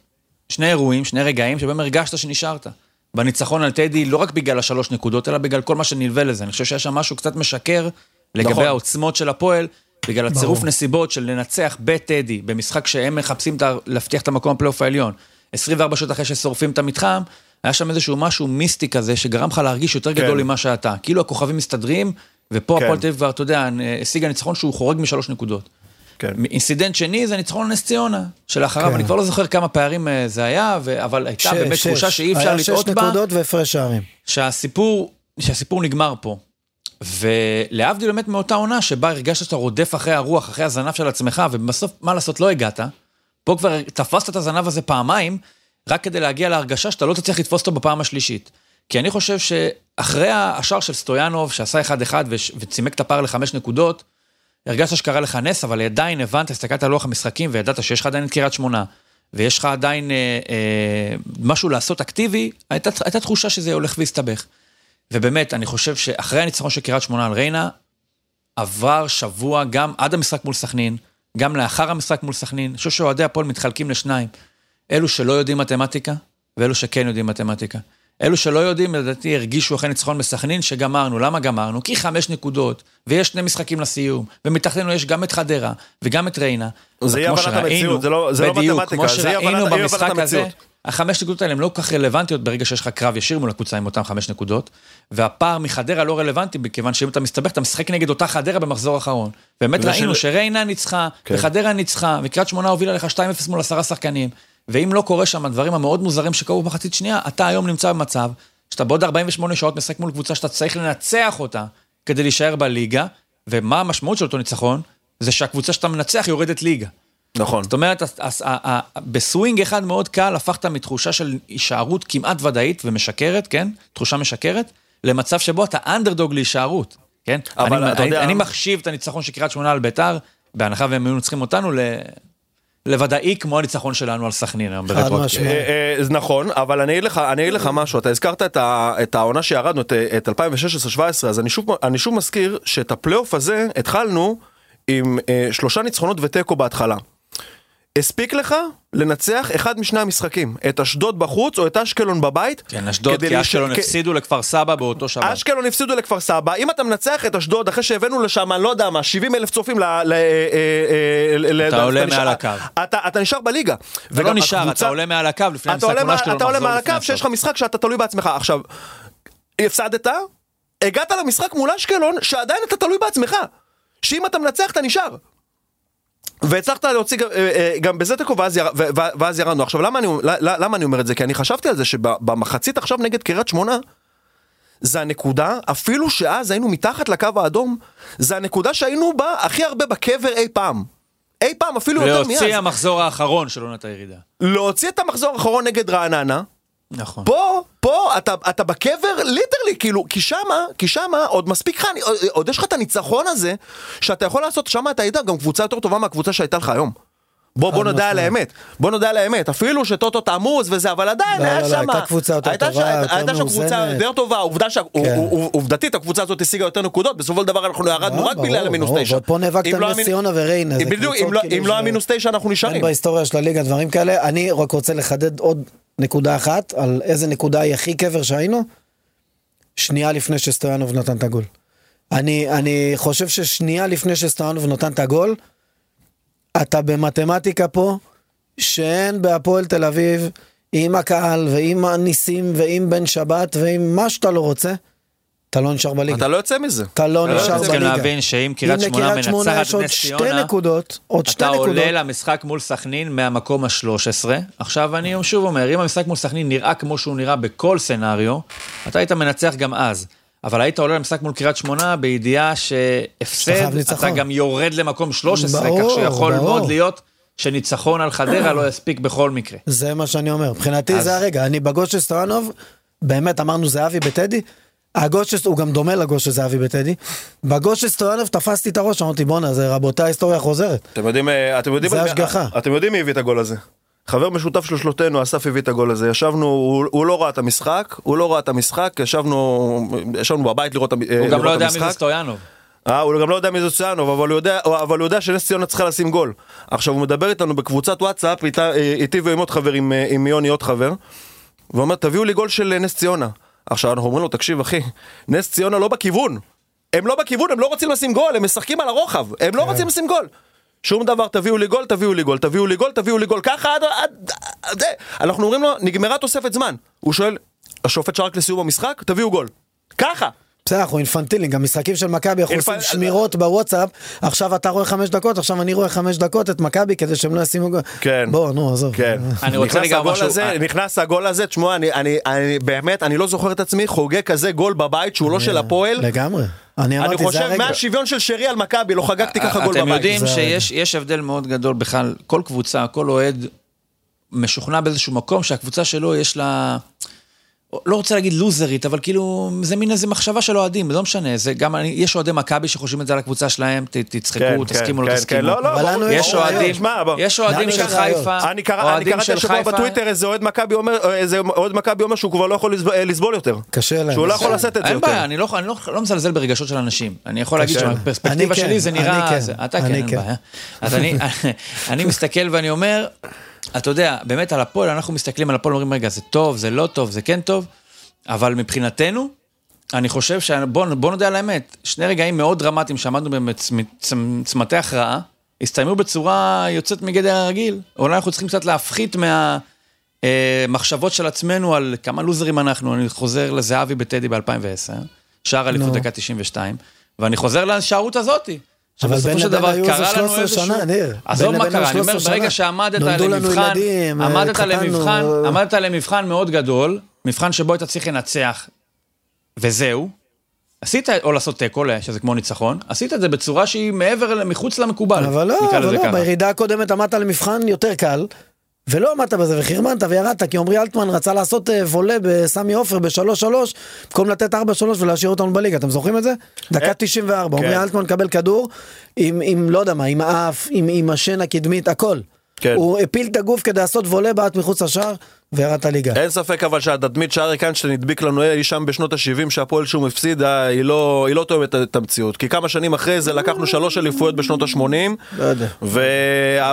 שני אירועים, שני רגעים שבהם הרגשת שנשארת. בניצחון על טדי, לא רק בגלל השלוש נקודות, אלא בגלל כל מה שנלווה לזה. אני חושב שהיה שם משהו קצת משקר לגבי נכון. העוצמות של הפועל, בגלל ברור. הצירוף נסיבות של לנצח בטדי, במשחק שהם מחפשים את ה- להבטיח את המקום בפלייאוף העליון. 24 שעות אחרי ששורפים את המתחם, היה שם איזשהו משהו מיסטי כזה, שגרם לך להרגיש יותר כן. גדול ממה שאתה. כאילו הכוכבים מסתדרים, ופה כן. הפועל תל אביב כבר, אתה יודע, השיגה ניצחון שהוא חורג משלוש נקודות. כן. אינסידנט שני זה ניצחון נס ציונה, שלאחריו כן. אני כבר לא זוכר כמה פערים אה, זה היה, ו... אבל הייתה שש, באמת שש. תחושה שאי אפשר היה לטעות שש בה, נקודות והפרש שערים. שהסיפור, שהסיפור נגמר פה. ולהבדיל באמת מאותה עונה שבה הרגשת שאתה רודף אחרי הרוח, אחרי הזנב של עצמך, ובסוף, מה לעשות, לא הגעת. פה כבר תפסת את הזנב הזה פעמיים, רק כדי להגיע להרגשה שאתה לא תצליח לתפוס אותו בפעם השלישית. כי אני חושב שאחרי השער של סטויאנוב, שעשה 1-1 וש- וצימק את הפער לחמש נקודות, הרגשת שקרה לך נס, אבל עדיין הבנת, הסתכלת על לוח המשחקים וידעת שיש לך עדיין את קריית שמונה, ויש לך עדיין אה, אה, משהו לעשות אקטיבי, הייתה, הייתה תחושה שזה הולך ויסתבך. ובאמת, אני חושב שאחרי הניצחון של קריית שמונה על ריינה, עבר שבוע גם עד המשחק מול סכנין, גם לאחר המשחק מול סכנין. אני חושב שאוהדי הפועל מתחלקים לשניים. אלו שלא יודעים מתמטיקה, ואלו שכן יודעים מתמטיקה. אלו שלא יודעים, לדעתי, הרגישו אחרי ניצחון בסכנין שגמרנו. למה גמרנו? כי חמש נקודות, ויש שני משחקים לסיום, ומתחתנו יש גם את חדרה, וגם את ריינה. זה אי הבנת המציאות, זה לא- זה לא בדיוק, מתמטיקה, כמו זה אי הבנת- המציאות. החמש נקודות האלה הן לא כל כך רלוונטיות ברגע שיש לך קרב ישיר מול הקבוצה עם אותן חמש נקודות, והפער מחדרה לא רלוונטי, מכיוון שאם אתה מסתבך, אתה משחק נגד אותה חדרה במחזור האחרון. באמת ראינו של- שריינה ניצחה, כן. וחדרה ניצחה, וקריית שמונה הובילה לך 2-0 מול עשרה שחקנים, ואם לא קורה שם הדברים המאוד מוזרים שקרו במחצית שנייה, אתה היום נמצא במצב שאתה בעוד 48 שעות משחק מול קבוצה שאתה צריך לנצח אותה כדי להישאר בליגה, ומה המשמעות של אותו ניצחון? זה שהקבוצה שאתה מנצח יורדת ליגה. נכון. זאת אומרת, בסווינג אחד מאוד קל הפכת מתחושה של הישארות כמעט ודאית ומשקרת, כן? תחושה משקרת, למצב שבו אתה אנדרדוג להישארות, כן? אבל אני, אתה אני, יודע- אני מחשיב את הניצחון של קריית שמונה על ביתר, בהנחה והם היו צריכים אותנו ל... לוודאי כמו הניצחון שלנו על סכנין היום חד ברטרואקטיב. משמעית. אה, אה, נכון, אבל אני אגיד לך, אני אגיד לך משהו, אתה הזכרת את, ה, את העונה שירדנו, את, את 2016-2017, אז אני שוב, אני שוב מזכיר שאת הפלייאוף הזה התחלנו עם אה, שלושה ניצחונות ותיקו בהתחלה. הספיק לך לנצח אחד משני המשחקים, את אשדוד בחוץ או את אשקלון בבית. כן, אשדוד, כי אשקלון כ- הפסידו לכפר סבא באותו שבת. אשקלון הפסידו לכפר סבא, אם אתה מנצח את אשדוד אחרי שהבאנו לשם, אני לא יודע מה, 70 אלף צופים ל... ל- אה, אה, ל- אתה ל- עולה מעל הקו. אתה, אתה נשאר בליגה. אתה לא נשאר, הקבוצה- אתה עולה מעל הקו לפני המשחק. אתה עולה מעל הקו שיש לך. משחק שאתה תלוי בעצמך. עכשיו, הפסדת, הגעת למשחק מול אשקלון שעדיין אתה תלוי בעצמך. שאם אתה מנצח אתה נשאר. והצלחת להוציא גם, אה, אה, גם בזה תיקו ואז, יר, ואז ירדנו. עכשיו למה אני, למה אני אומר את זה? כי אני חשבתי על זה שבמחצית עכשיו נגד קריית שמונה זה הנקודה, אפילו שאז היינו מתחת לקו האדום, זה הנקודה שהיינו בה הכי הרבה בקבר אי פעם. אי פעם, אפילו יותר מאז. להוציא המחזור האחרון של עונת הירידה. להוציא את המחזור האחרון נגד רעננה, נכון. פה, פה, אתה, אתה בקבר ליטרלי, כאילו, כי שמה, כי שמה עוד מספיק לך, עוד, יש לך את הניצחון הזה, שאתה יכול לעשות שמה אתה היית גם קבוצה יותר טובה מהקבוצה שהייתה לך היום. בוא, בוא נודה על. האמת, בוא נודה על האמת, אפילו שטוטו תעמוס וזה, אבל עדיין לא, היה לא, לא, שמה, הייתה קבוצה יותר הייתה טובה, ש- יותר הייתה שם קבוצה מאוזנת. יותר טובה, עובדה כן. שעובדתית הקבוצה הזאת השיגה יותר נקודות, בסופו של דבר אנחנו ירדנו רק בגלל המינוס תשע. ופה נאבקת עם לא נס ציונה וריינה, בדיוק, אם לא- כאילו לא ש- המינוס תשע אנחנו אין נשארים. בהיסטוריה של הליגה דברים כאלה. אני רק רוצה לחדד עוד נקודה אחת, על איזה נקודה היא הכי קבר שהיינו. שנייה לפני שסטויאנוב נתן את הגול. אני חושב ששנייה לפני שסטויאנוב נתן את הגול, אתה במתמטיקה פה, שאין בהפועל תל אביב, עם הקהל ועם הניסים ועם בן שבת ועם מה שאתה לא רוצה, אתה לא נשאר בליגה. אתה לא יוצא מזה. אתה לא אתה לא נשאר יוצא צריכים בליגה. להבין שאם קריית שמונה מנצחת יש עוד את נס שתי ציונה, נקודות, עוד שתי אתה נקודות. עולה למשחק מול סכנין מהמקום ה-13. עכשיו אני שוב אומר, אם המשחק מול סכנין נראה כמו שהוא נראה בכל סצנריו, אתה היית מנצח גם אז. אבל היית עולה למשחק מול קריית שמונה בידיעה שהפסד, אתה. גם יורד למקום 13, ברור, כך שיכול ברור. מאוד להיות שניצחון על חדרה לא יספיק בכל מקרה. זה מה שאני אומר, מבחינתי אז- זה הרגע, אני בגול של סטויאנוב, באמת אמרנו זהבי בטדי, הגול של, הוא גם דומה לגול של זהבי בטדי, בגול של סטויאנוב תפסתי את הראש, אמרתי בואנה זה רבותיי ההיסטוריה חוזרת. אתם יודעים, אה, אתם יודעים, זה השגחה. אתם יודעים מי הביא את הגול הזה. חבר משותף של שלושתנו, אסף הביא את הגול הזה. ישבנו, הוא, הוא לא ראה את המשחק, הוא לא ראה את המשחק, ישבנו, ישבנו בבית לראות, הוא לראות גם לא את יודע מי המשחק. זה סטויאנוב. אה, הוא גם לא יודע מי זה צויאנוב, אבל הוא יודע, אבל הוא יודע שנס ציונה צריכה לשים גול. עכשיו הוא מדבר איתנו בקבוצת וואטסאפ, איתה- איתי ועם עוד חבר, עם, אה, עם יוני עוד חבר, ואומר תביאו לי גול של אה, נס ציונה. עכשיו אנחנו אומרים לו תקשיב אחי, נס ציונה לא בכיוון. הם לא בכיוון, הם לא רוצים לשים גול, הם משחקים על הרוחב, הם לא רוצים לשים גול. שום דבר, תביאו לי גול, תביאו לי גול, תביאו לי גול, תביאו לי גול, ככה עד... עד. אנחנו אומרים לו, נגמרה תוספת זמן. הוא שואל, השופט שרק לסיום המשחק, תביאו גול. ככה. בסדר, אנחנו אינפנטילים, גם משחקים של מכבי, אנחנו עושים שמירות בוואטסאפ, עכשיו אתה רואה חמש דקות, עכשיו אני רואה חמש דקות את מכבי כדי שהם לא ישימו גול. כן. בוא, נו, עזוב. כן. אני רוצה רגע משהו- הזה, נכנס הגול הזה, תשמעו, אני, אני, אני באמת, אני לא זוכר את עצמי חוגג כזה גול בבית שהוא לא של הפועל. לגמרי. אני אני אמרתי, זה חושב. מהשוויון של שרי על מכבי, לא חגגתי ככה גול בבית. אתם יודעים שיש יש הבדל מאוד גדול בכלל, כל קבוצה, כל אוהד משוכנע באיזשהו מקום שהקבוצה שלו יש לה... לא רוצה להגיד לוזרית, אבל כאילו, זה מין איזה מחשבה של אוהדים, לא משנה, זה גם, אני, יש אוהדי מכבי שחושבים את זה על הקבוצה שלהם, ת, תצחקו, תסכימו, לא כן, תסכימו. כן, לא, לא, יש אוהדים. יש אוהדים של. חיפה, אני אני קראתי של השבוע חיפה, בטוויטר איזה אוהד מכבי אומר, איזה אוהד מכבי אומר שהוא כבר לא יכול לסבול- אה, לסבול יותר. קשה להם. שהוא לא יכול לשאת את זה אין בעיה, יותר. אני לא, אני לא, לא מזלזל ברגשות של אנשים. אני יכול להגיד. שמהפרספקטיבה אני כן, שלי זה אני נראה... כן, זה, אתה כן, אני אין כן. בעיה. אז אני, (laughs) אני מסתכל ואני אומר, אתה יודע, באמת על הפועל, אנחנו מסתכלים על הפועל, אומרים, רגע, זה טוב, זה לא טוב, זה כן טוב, אבל מבחינתנו, אני חושב ש... בוא, בוא נודה על האמת, שני רגעים מאוד דרמטיים שעמדנו בצמתי הכרעה, הסתיימו בצורה יוצאת מגדר הרגיל. אולי אנחנו צריכים קצת להפחית מהמחשבות של עצמנו על כמה לוזרים אנחנו. אני חוזר לזהבי בטדי ב-2010, שער אליפות נו. דקה 92, ואני חוזר להישארות הזאתי. אבל שבסופו בין של דבר קרה לנו 13 איזשהו... שנה, ניר. עזוב מה קרה, אני אומר, 13 ברגע. שעמדת למבחן, אה, עמדת למבחן. עמדת למבחן מאוד גדול, מבחן שבו היית צריך לנצח, וזהו. עשית, או לעשות תיקו, שזה כמו ניצחון, עשית את זה בצורה שהיא מעבר, מחוץ למקובל. אבל לא, אבל לא, ככה. בירידה הקודמת עמדת למבחן יותר קל, ולא עמדת בזה וחרמנת וירדת, כי עמרי אלטמן רצה לעשות אה, וולה בסמי עופר ב-3-3, במקום לתת 4-3 ולהשאיר אותנו בליגה, אתם זוכרים את זה? דקה אה, 94, כן. עמרי אלטמן מקבל כדור עם, עם לא יודע מה, עם האף, עם, עם השן הקדמית, הכל. כן. הוא הפיל את הגוף כדי לעשות וולה בעט מחוץ לשער, וירד את הליגה. אין ספק אבל שהתדמית שאריק איינשטיין הדביק לנו אי שם בשנות ה-70 שהפועל שום הפסידה, היא לא, היא לא תואמת את המציאות. כי כמה שנים אחרי זה לקחנו שלוש אליפויות בשנות ה-80, לא יודע. ו,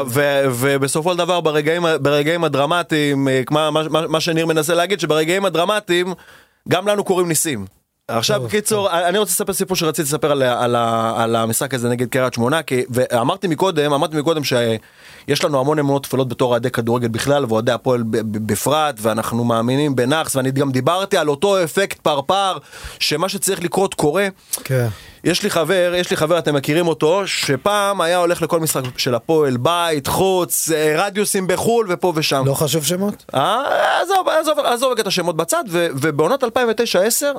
ו, ובסופו של דבר ברגעים, ברגעים הדרמטיים, אה, מה, מה, מה שניר מנסה להגיד, שברגעים הדרמטיים גם לנו קורים ניסים. עכשיו בקיצור אני רוצה לספר סיפור שרציתי לספר על, על, על המשחק הזה נגד קריית שמונה כי ואמרתי מקודם אמרתי מקודם שיש לנו המון אמונות טפלות בתור אוהדי כדורגל בכלל ואוהדי הפועל בפרט ואנחנו מאמינים בנאחס ואני גם דיברתי על אותו אפקט פרפר שמה שצריך לקרות קורה. כן. יש לי חבר, יש לי חבר, אתם מכירים אותו, שפעם היה הולך לכל משחק של הפועל, בית, חוץ, אה, רדיוסים בחו"ל ופה ושם. לא חשוב שמות? אה, עזוב, עזוב, עזוב את השמות בצד, ו, ובעונת 2009-2010,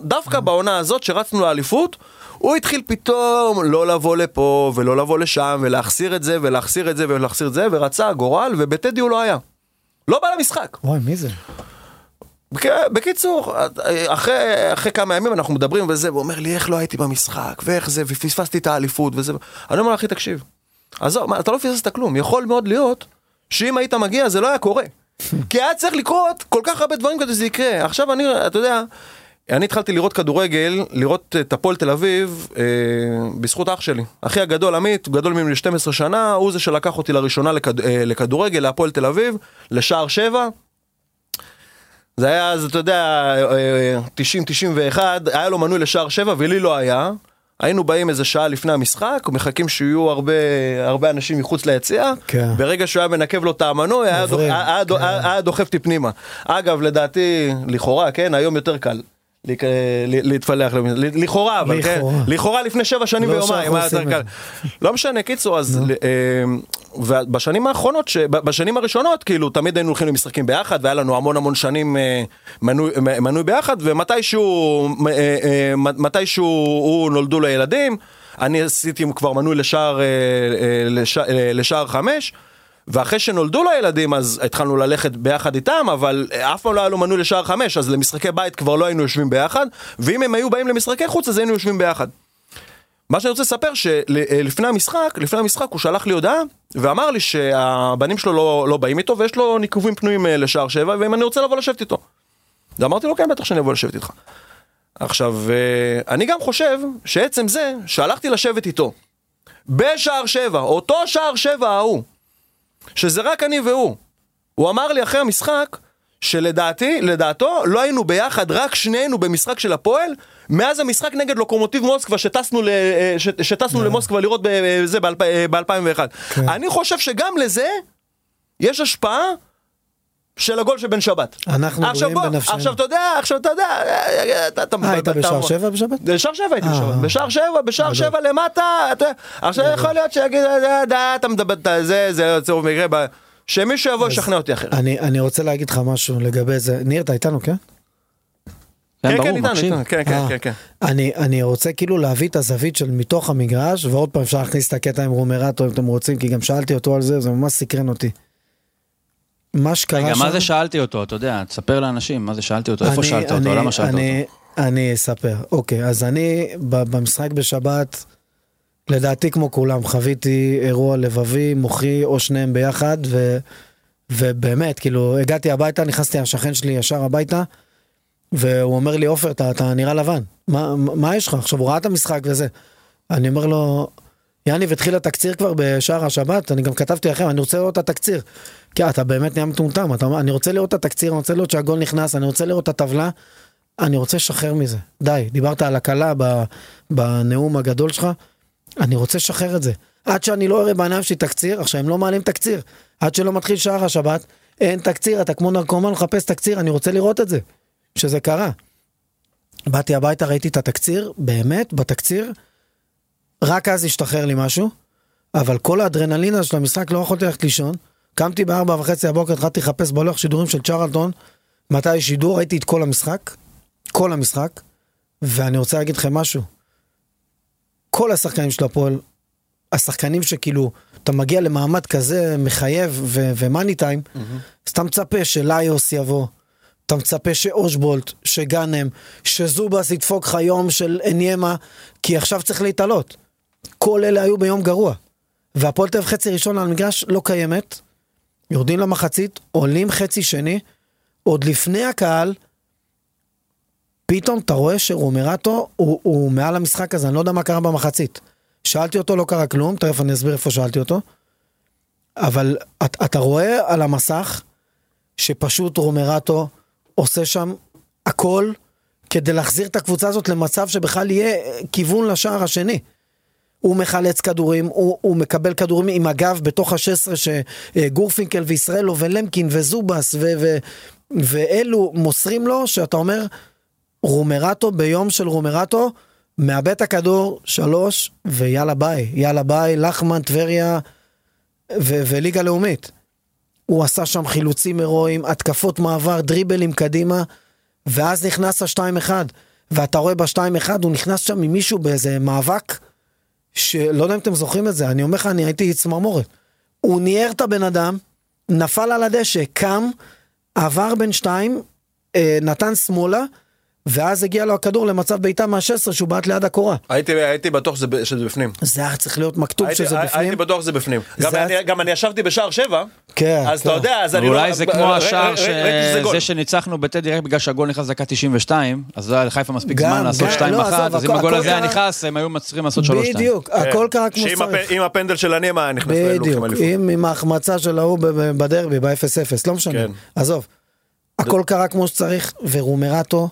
דווקא בעונה הזאת שרצנו לאליפות, הוא התחיל פתאום לא לבוא לפה ולא לבוא לשם ולהחסיר את זה ולהחסיר את זה ולהחסיר את זה, ורצה גורל, ובטדי הוא לא היה. לא בא למשחק. וואי, מי זה? בק- בקיצור, אחרי, אחרי כמה ימים אנחנו מדברים וזה, והוא אומר לי איך לא הייתי במשחק, ואיך זה, ופספסתי את האליפות וזה, אני אומר אחי תקשיב, עזוב, מה, אתה לא פספסת כלום, יכול מאוד להיות שאם היית מגיע זה לא היה קורה. כי היה צריך לקרות כל כך הרבה דברים כדי שזה יקרה. עכשיו אני, אתה יודע, אני התחלתי לראות כדורגל, לראות את הפועל תל אביב, אה, בזכות אח שלי. אחי הגדול עמית, הוא גדול ממני 12 שנה, הוא זה שלקח אותי לראשונה לכד, אה, לכדורגל, להפועל תל אביב, לשער 7. זה היה אז, אתה יודע, 90-91, היה לו מנוי לשער 7 ולי לא היה. היינו באים איזה שעה לפני המשחק, מחכים שיהיו הרבה, הרבה אנשים מחוץ ליציע. כן. ברגע שהוא היה מנקב לו את המנוי, היה, דוח, עוברים, היה, כן. היה, היה דוחף אותי פנימה. אגב, לדעתי, לכאורה, כן, היום יותר קל. להתפלח, לכאורה, אבל כן, לכאורה. לפני שבע שנים לא ויומיים, לא משנה, קיצור, אז ובשנים האחרונות, ש- בשנים הראשונות, כאילו, תמיד היינו הולכים למשחקים ביחד, והיה לנו המון המון שנים אה, מנוי- מ- מנוי ביחד, ומתישהו, אה, אה, מתישהו הוא נולדו לו ילדים, אני עשיתי כבר מנוי לשער, אה, אה, לש- אה, לשער חמש. ואחרי שנולדו לו ילדים אז התחלנו ללכת ביחד איתם אבל אה, אף פעם לא היה לו מנוי לשער חמש אז למשחקי בית כבר לא היינו יושבים ביחד ואם הם היו באים למשחקי חוץ אז היינו יושבים ביחד. מה שאני רוצה לספר שלפני המשחק, לפני המשחק הוא שלח לי הודעה ואמר לי שהבנים שלו לא, לא באים איתו ויש לו ניקובים פנויים אה, לשער שבע ואם אני רוצה לבוא לשבת איתו. ואמרתי לו כן בטח שאני אבוא לשבת איתך. עכשיו אה, אני גם חושב שעצם זה שהלכתי לשבת איתו בשער שבע, אותו שער שבע ההוא, שזה רק אני והוא. הוא אמר לי אחרי המשחק שלדעתי, לדעתו, לא היינו ביחד, רק שנינו במשחק של הפועל, מאז המשחק נגד לוקומוטיב מוסקבה שטסנו, ל, אה, ש, שטסנו למוסקבה לראות בזה ב-2001. כן. אני חושב שגם לזה יש השפעה של הגול של בן שבת. אנחנו רואים בוא, בנפשנו. עכשיו אתה יודע, עכשיו אתה יודע, אתה, אה, היית בשער שבע בשבת? בשער שבע הייתי אה, בשבת, אה. בשער שבע, בשער גדול. שבע למטה, אתה, עכשיו יכול להיות שיגיד, "אה, אתה מדבר, זה, זה מקרה, ב- שמישהו יבוא לשכנע אותי אחרת. אני רוצה להגיד לך משהו לגבי זה. ניר, אתה איתנו, כן? כן, ברור, כן, מקשיב. כן, כן, אה, כן, כן. אני, אני רוצה כאילו להביא את הזווית של מתוך המגרש, ועוד פעם אפשר להכניס את הקטע עם רומרטו אם אתם רוצים, כי גם שאלתי אותו על זה, זה ממש סקרן אותי. מה שקרה רגע, שם... מה זה שאלתי אותו, אתה יודע, תספר לאנשים, מה זה שאלתי אותו, איפה אני- שאלת אותו, אני- למה שאלת אני- אותו? אני אספר. אוקיי, אז אני במשחק בשבת, לדעתי כמו כולם, חוויתי אירוע לבבי, מוחי, או שניהם ביחד, ו, ובאמת, כאילו, הגעתי הביתה, נכנסתי השכן שלי ישר הביתה, והוא אומר לי, עופר, אתה, אתה נראה לבן, מה, מה יש לך? עכשיו, הוא ראה את המשחק וזה. אני אומר לו, יניב, התחיל התקציר כבר בשער השבת, אני גם כתבתי לכם, אני רוצה לראות את התקציר. כי אתה באמת נהיה מטומטם, אני רוצה לראות את התקציר, אני רוצה לראות שהגול נכנס, אני רוצה לראות את הטבלה, אני רוצה לשחרר מזה. די, דיברת על הקלה בנאום הגדול שלך, אני רוצה לשחרר את זה. עד שאני לא אראה בעיניים שלי תקציר, עכשיו הם לא מעלים תקציר. עד שלא מתחיל שער השבת, אין תקציר, אתה כמו נרקומן מחפש תקציר, אני רוצה לראות את זה. שזה קרה. באתי הביתה, ראיתי את התקציר, באמת, בתקציר, רק אז השתחרר לי משהו, אבל כל האדרנלין הזה של המשחק לא יכולתי ללכת לישון. קמתי בארבע וחצי הבוקר, התחלתי לחפש בלוח שידורים של צ'רלטון, מתי יש שידור, ראיתי את כל המשחק, כל המשחק, ואני רוצה להגיד לכם משהו. כל השחקנים של הפועל, השחקנים שכאילו, אתה מגיע למעמד כזה מחייב ומאני טיים, אז אתה מצפה שליוס יבוא, אתה מצפה שאושבולט, שגאנם, שזובס ידפוק לך יום של אניימה, כי עכשיו צריך להתעלות. כל אלה היו ביום גרוע. והפועל תל אביב חצי ראשון על המגרש לא קיימת. יורדים למחצית, עולים חצי שני, עוד לפני הקהל, פתאום אתה רואה שרומרטו הוא, הוא מעל המשחק הזה, אני לא יודע מה קרה במחצית. שאלתי אותו, לא קרה כלום, תכף אני אסביר איפה שאלתי אותו. אבל את, אתה רואה על המסך שפשוט רומרטו עושה שם הכל כדי להחזיר את הקבוצה הזאת למצב שבכלל יהיה כיוון לשער השני. הוא מחלץ כדורים, הוא, הוא מקבל כדורים עם הגב בתוך ה-16 שגורפינקל וישראלו ולמקין וזובס ו, ו, ואלו מוסרים לו, שאתה אומר, רומרטו ביום של רומרטו, מאבד את הכדור, שלוש, ויאללה ביי, יאללה ביי, לחמן, טבריה ו- וליגה לאומית. הוא עשה שם חילוצים הירואיים, התקפות מעבר, דריבלים קדימה, ואז נכנס ה-2-1. ואתה רואה ב-2-1, הוא נכנס שם עם מישהו באיזה מאבק, שלא יודע אם אתם זוכרים את זה, אני אומר לך, אני הייתי צמרמורת. הוא ניער את הבן אדם, נפל על הדשא, קם, עבר בין שתיים, אה, נתן שמאלה, ואז הגיע לו הכדור למצב בעיטה מה-16 שהוא בעט ליד הקורה. הייתי, הייתי בטוח שזה, שזה בפנים. זה היה צריך להיות מכתוב הייתי, שזה בפנים. הייתי בטוח שזה בפנים. גם, זה- אני, גם אני ישבתי בשער שבע, כן, אז כן. אתה יודע, אז אני לא... ואולי זה כמו השער, שזה שניצחנו בטדי רק בגלל שהגול נכנס דקה 92, אז לא היה לחיפה מספיק גם, זמן לעשות גם, 2-1, לא, אז אם הגול הזה היה נכנס, הם היו צריכים לעשות 3-2. בדיוק, הכל קרה כמו שאם שצריך. הפ- אם הפנדל של הנימה היה נכנס, בדיוק. עם, ההחמצה של ההוא בדרבי, ב-0-0, לא משנה, כן. עזוב. הכל קרה כמו שצריך, ורומרטו,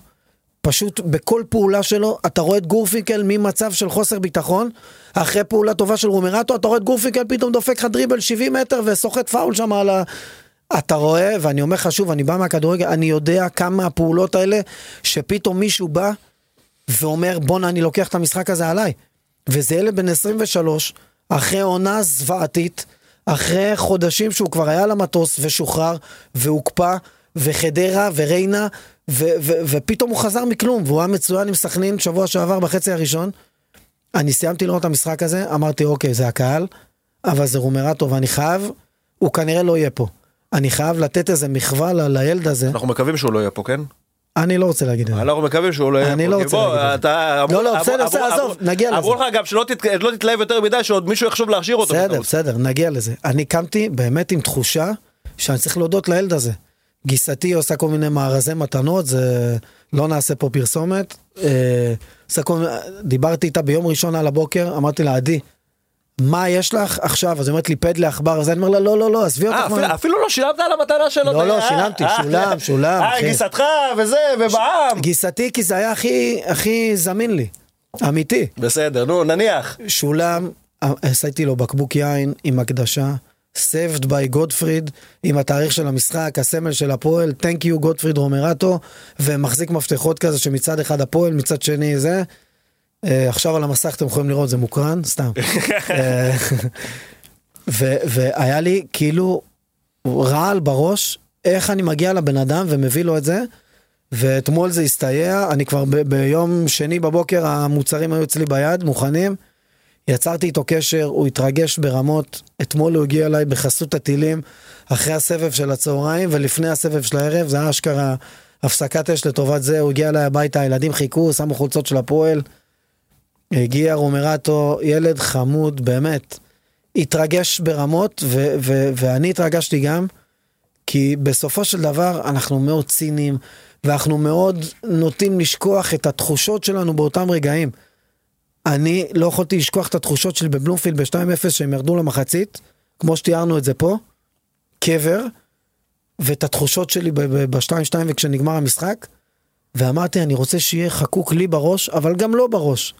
פשוט בכל פעולה שלו, אתה רואה את גורפינקל ממצב של חוסר ביטחון, אחרי פעולה טובה של רומרטו, אתה רואה את גורפינקל פתאום דופק לך דריבל 70 מטר וסוחט פאול שם על ה... אתה רואה, ואני אומר לך שוב, אני בא מהכדורגל, אני יודע כמה הפעולות האלה, שפתאום מישהו בא ואומר, בואנה, אני לוקח את המשחק הזה עליי. וזה ילד בן 23, אחרי עונה זוועתית, אחרי חודשים שהוא כבר היה על המטוס ושוחרר, והוקפא, וחדרה, וריינה, ו- ו- ופתאום הוא חזר מכלום, והוא היה מצוין עם סכנין שבוע שעבר בחצי הראשון. אני סיימתי לראות את המשחק הזה, אמרתי, אוקיי, זה הקהל, אבל זה רומרטו, ואני חייב, הוא כנראה לא יהיה פה. אני חייב לתת איזה מחווה ל- לילד הזה. אנחנו מקווים שהוא לא יהיה פה, כן? אני לא רוצה להגיד את זה. אנחנו מקווים שהוא לא יהיה פה. אני לא רוצה להגיד את זה. אמרו- לא, לא, אמרו- בסדר, אמרו- בסדר, אמרו- עזוב, נגיע אמרו לזה. לך גם שלא תת- לא תתלהב יותר מדי, שעוד מישהו יחשוב להשאיר אותו. בסדר. בסדר, נגיע לזה. אני קמתי באמת עם תחושה שאני צריך להודות לילד הזה. גיסתי עושה כל מיני מארזי מתנות, זה... לא נעשה פה פרסומת. אה, עושה כל... מיני- דיברתי איתה ביום ראשון על הבוקר, אמרתי לה, עדי, מה יש לך עכשיו? אז היא אומרת לי, פד לעכבר, אז אני אומר לה, לא, לא, לא, עזבי אה, אותך. אפילו- מה-" אפילו לא שילמת על המתנה שלו. לא, לא, אה, שילמתי, אה, שולם, שולם, אה. גיסתך וזה, ובעם. גיסתי, כי זה היה הכי, הכי זמין לי. אמיתי. בסדר, נו, נניח. שולם, עשיתי לו בקבוק יין עם הקדשה, saved by גודפריד, עם התאריך של המשחק, הסמל של הפועל, thank you גודפריד רומרטו, ומחזיק מפתחות כזה שמצד אחד הפועל, מצד שני זה. אה, עכשיו על המסך אתם יכולים לראות, זה מוקרן, סתם. (laughs) אה, והיה לי כאילו רעל בראש, איך אני מגיע לבן אדם ומביא לו את זה. ואתמול זה הסתייע, אני כבר ביום שני בבוקר המוצרים היו אצלי ביד, מוכנים. יצרתי איתו קשר, הוא התרגש ברמות. אתמול הוא הגיע אליי בחסות הטילים, אחרי הסבב של הצהריים ולפני הסבב של הערב, זה היה אשכרה הפסקת אש לטובת זה, הוא הגיע אליי הביתה, הילדים חיכו, שמו חולצות של הפועל. הגיע רומרטו, ילד חמוד, באמת. התרגש ברמות, ו- ו- ואני התרגשתי גם, כי בסופו של דבר אנחנו מאוד ציניים, ואנחנו מאוד נוטים לשכוח את התחושות שלנו באותם רגעים. אני לא יכולתי לשכוח את התחושות שלי בבלומפילד ב-2-0 שהם ירדו למחצית, כמו שתיארנו את זה פה, קבר, ואת התחושות שלי ב-2-2 וכשנגמר המשחק, ואמרתי, אני רוצה שיהיה חקוק לי בראש, אבל גם לא בראש.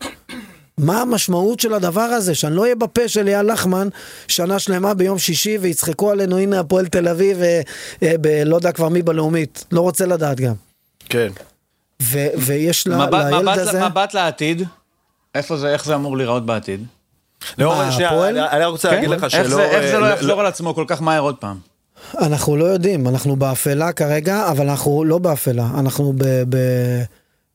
מה המשמעות של הדבר הזה, שאני לא אהיה בפה של אייל לחמן שנה שלמה ביום שישי ויצחקו עלינו, הנה הפועל תל אביב, אה, אה, ב- לא יודע כבר מי בלאומית, לא רוצה לדעת גם. כן. ו- ויש ל- מבט- לילד מבט- הזה... מבט לעתיד, איפה זה, איך זה אמור להיראות בעתיד? לאורן, מה, שנייה, הפועל? אני- רוצה להגיד כן? לך איך שלא... זה- איך זה לא אה, יחזור על עצמו כל כך מהר עוד פעם? אנחנו לא יודעים, אנחנו באפלה כרגע, אבל אנחנו לא באפלה, אנחנו ב- ב-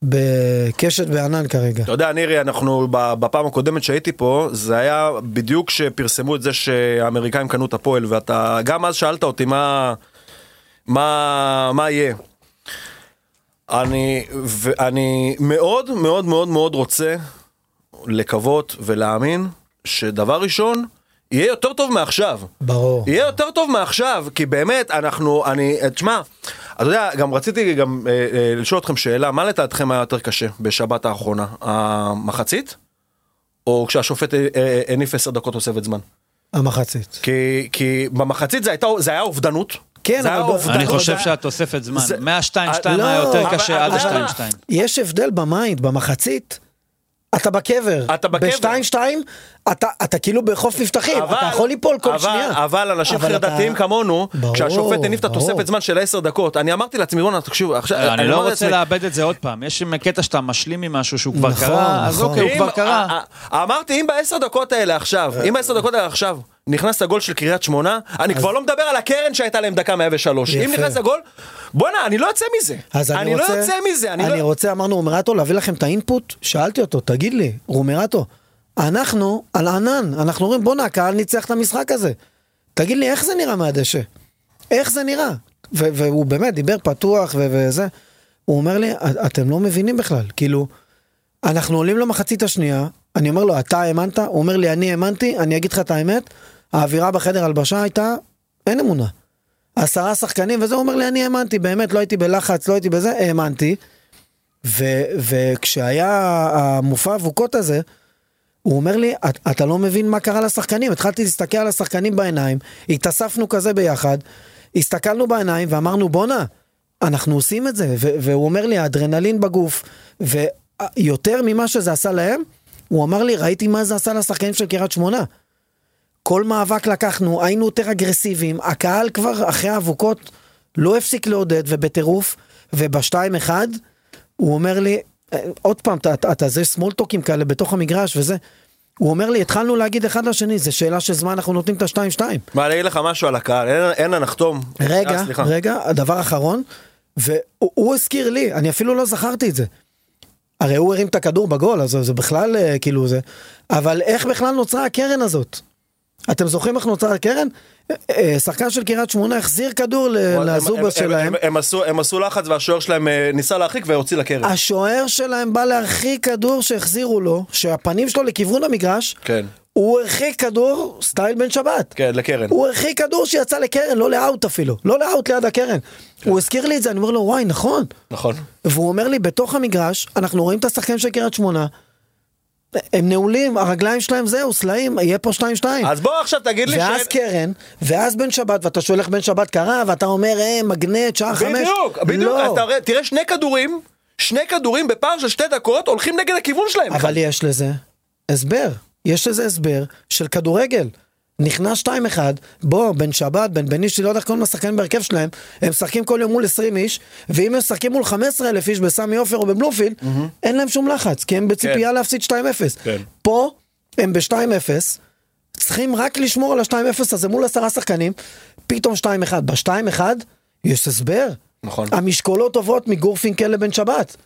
בקשת בענן כרגע. אתה יודע, נירי, אנחנו ב- בפעם הקודמת שהייתי פה, זה היה בדיוק כשפרסמו את זה שהאמריקאים קנו את הפועל, ואתה גם אז שאלת אותי מה, מה, מה יהיה. אני, ואני מאוד מאוד מאוד מאוד רוצה לקוות ולהאמין שדבר ראשון, יהיה יותר טוב מעכשיו. ברור. יהיה יותר טוב מעכשיו, כי באמת, אנחנו, אני, תשמע, אתה יודע, גם רציתי גם אה, אה, לשאול אתכם שאלה, מה לדעתכם היה יותר קשה בשבת האחרונה? המחצית? או כשהשופט אה, אה, הניף עשר דקות תוספת זמן? המחצית. כי, כי במחצית זה, הייתה, זה היה אובדנות. כן, אבל אובדנות. אני חושב שהתוספת זמן, זה- מה-2-2 לא, היה יותר אבל- קשה עד אבל- ה-2-2. יש הבדל ב mind, במחצית, אתה בקבר. אתה בקבר. ב-2-2, אתה, אתה כאילו בחוף מבטחים, אתה יכול ליפול כל אבל, שנייה. אבל אנשים אבל אתה- חרדתיים כמונו, ברור, כשהשופט הניף את. התוספת זמן של עשר דקות, אני אמרתי לעצמי, בואנה, תקשיבו, עכשיו, אני לא אומר רוצה לעצמי, לאבד את זה עוד פעם, יש שם קטע שאתה משלים ממשהו שהוא כבר נכון, קרה, אז נכון. אוקיי, הוא אם- כבר קרה. אמרתי, אם בעשר דקות האלה עכשיו, אם בעשר דקות האלה עכשיו, נכנס הגול של קריית שמונה, אני כבר לא מדבר על הקרן שהייתה להם דקה 103. אם יפה. נכנס הגול, בואנה, אני לא יוצא מזה. אז אני, אני רוצה, לא יוצא מזה, אני אני לא... רוצה, אמרנו רומרטו, להביא לכם את האינפוט, שאלתי אותו, תגיד לי, רומרטו, אנחנו על ענן, אנחנו אומרים בואנה, הקהל ניצח את המשחק הזה. תגיד לי, איך זה נראה מהדשא? איך זה נראה? והוא באמת דיבר פתוח וזה. הוא אומר לי, אתם לא מבינים בכלל, כאילו, אנחנו עולים למחצית השנייה, אני אומר לו, אתה האמנת? הוא אומר לי, אני האמנתי, אני אגיד לך את האמת, האווירה בחדר הלבשה הייתה, אין אמונה. עשרה שחקנים וזה, אומר לי, אני האמנתי, באמת, לא הייתי בלחץ, לא הייתי בזה, האמנתי. ו- וכשהיה המופע אבוקות הזה, הוא אומר לי, "את- אתה לא מבין מה קרה לשחקנים. התחלתי להסתכל על השחקנים בעיניים, התאספנו כזה ביחד, הסתכלנו בעיניים ואמרנו, בואנה, אנחנו עושים את זה. ו- והוא אומר לי, האדרנלין בגוף, ויותר ממה שזה עשה להם, הוא אמר לי, ראיתי מה זה עשה לשחקנים של קריית שמונה. כל מאבק לקחנו, היינו יותר אגרסיביים, הקהל כבר אחרי האבוקות לא הפסיק לעודד ובטירוף, ובשתיים אחד הוא אומר לי, עוד פעם, אתה- אתה זה סמולטוקים כאלה בתוך המגרש וזה, הוא אומר לי, התחלנו להגיד אחד לשני, זה שאלה של זמן, אנחנו נותנים את השתיים שתיים. מה, אני אגיד לך משהו על הקהל, אין- אין לה נחתום. רגע, אה, סליחה. רגע, הדבר האחרון, והוא הוא הזכיר לי, אני אפילו לא זכרתי את זה. הרי הוא הרים את הכדור בגול, אז זה בכלל אה, כאילו זה, אבל איך בכלל נוצרה הקרן הזאת? אתם זוכרים איך נוצרה הקרן? אה, שחקן של קריית שמונה החזיר כדור ל- הם- לזובס הם- שלהם, הם- הם עשו- הם עשו לחץ והשוער שלהם אה, ניסה להרחיק והוציא לקרן. השוער שלהם בא להרחיק כדור שהחזירו לו, שהפנים שלו לכיוון המגרש, כן. הוא הרחיק כדור סטייל בן שבת. כן, לקרן. הוא הרחיק כדור שיצא לקרן, לא לאאוט אפילו, לא לאאוט ליד הקרן. הוא הזכיר לי את זה, אני אומר לו, וואי, נכון. נכון. והוא אומר לי, בתוך המגרש, אנחנו רואים את השחקנים של קריית שמונה, הם נעולים, הרגליים שלהם זהו, סלעים, יהיה פה 2-2. אז בוא עכשיו תגיד לי ואז שאין- קרן, ואז בן שבת, ואתה שואל איך בן שבת קרה, ואתה אומר, אה, מגנט, שעה חמש. בדיוק, בדיוק, לא. אז תראה- תראה שני כדורים, שני כדורים בפער של שתי דקות הולכים נגד הכיוון שלהם. אבל יש לזה הסבר, יש לזה הסבר של כדורגל. נכנס 2-1, בוא, בן שבת, בן בן איש, לא יודע איך קוראים לשחקנים בהרכב שלהם, הם משחקים כל יום מול 20 איש, ואם הם משחקים מול 15 אלף איש בסמי עופר או בבלומפילד, אין להם שום לחץ, כי הם בציפייה כן. להפסיד 2-0. כן. פה, הם ב-2-0, צריכים רק לשמור על ה-2-0 הזה מול עשרה שחקנים, פתאום 2-1. ב-2-1 יש הסבר. נכון. המשקולות עוברות מגורפינקל לבן שבת.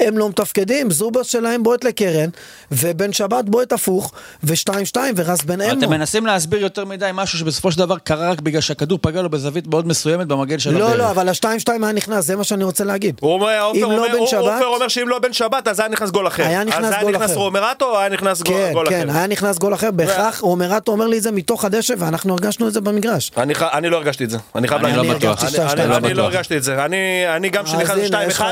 הם לא מתפקדים, זובר שלהם בועט לקרן, ובן שבת בועט הפוך, ושתיים-שתיים, ורס בן אמו. אתם מנסים להסביר יותר מדי משהו שבסופו של דבר קרה רק בגלל שהכדור פגע לו בזווית מאוד מסוימת במגן שלו. לא, בערך. לא, אבל השתיים-שתיים היה נכנס, זה מה שאני רוצה להגיד. הוא אומר, אופר לא אומר, לא שבת, אומר שאם לא בן שבת, אז היה נכנס גול אחר. היה נכנס גול אחר. אז היה נכנס רומרטו, או היה נכנס כן, גול כן, אחר? כן, כן, היה נכנס גול אחר, בהכרח רומרטו אומר לי את זה מתוך הדשא, ואנחנו הרגשנו את זה במגרש. אני, אני לא הרגשתי את זה. אני חייב להגיד. אני לא, לא, לא הרגשתי את זה. אני גם כשנכנס 2-1...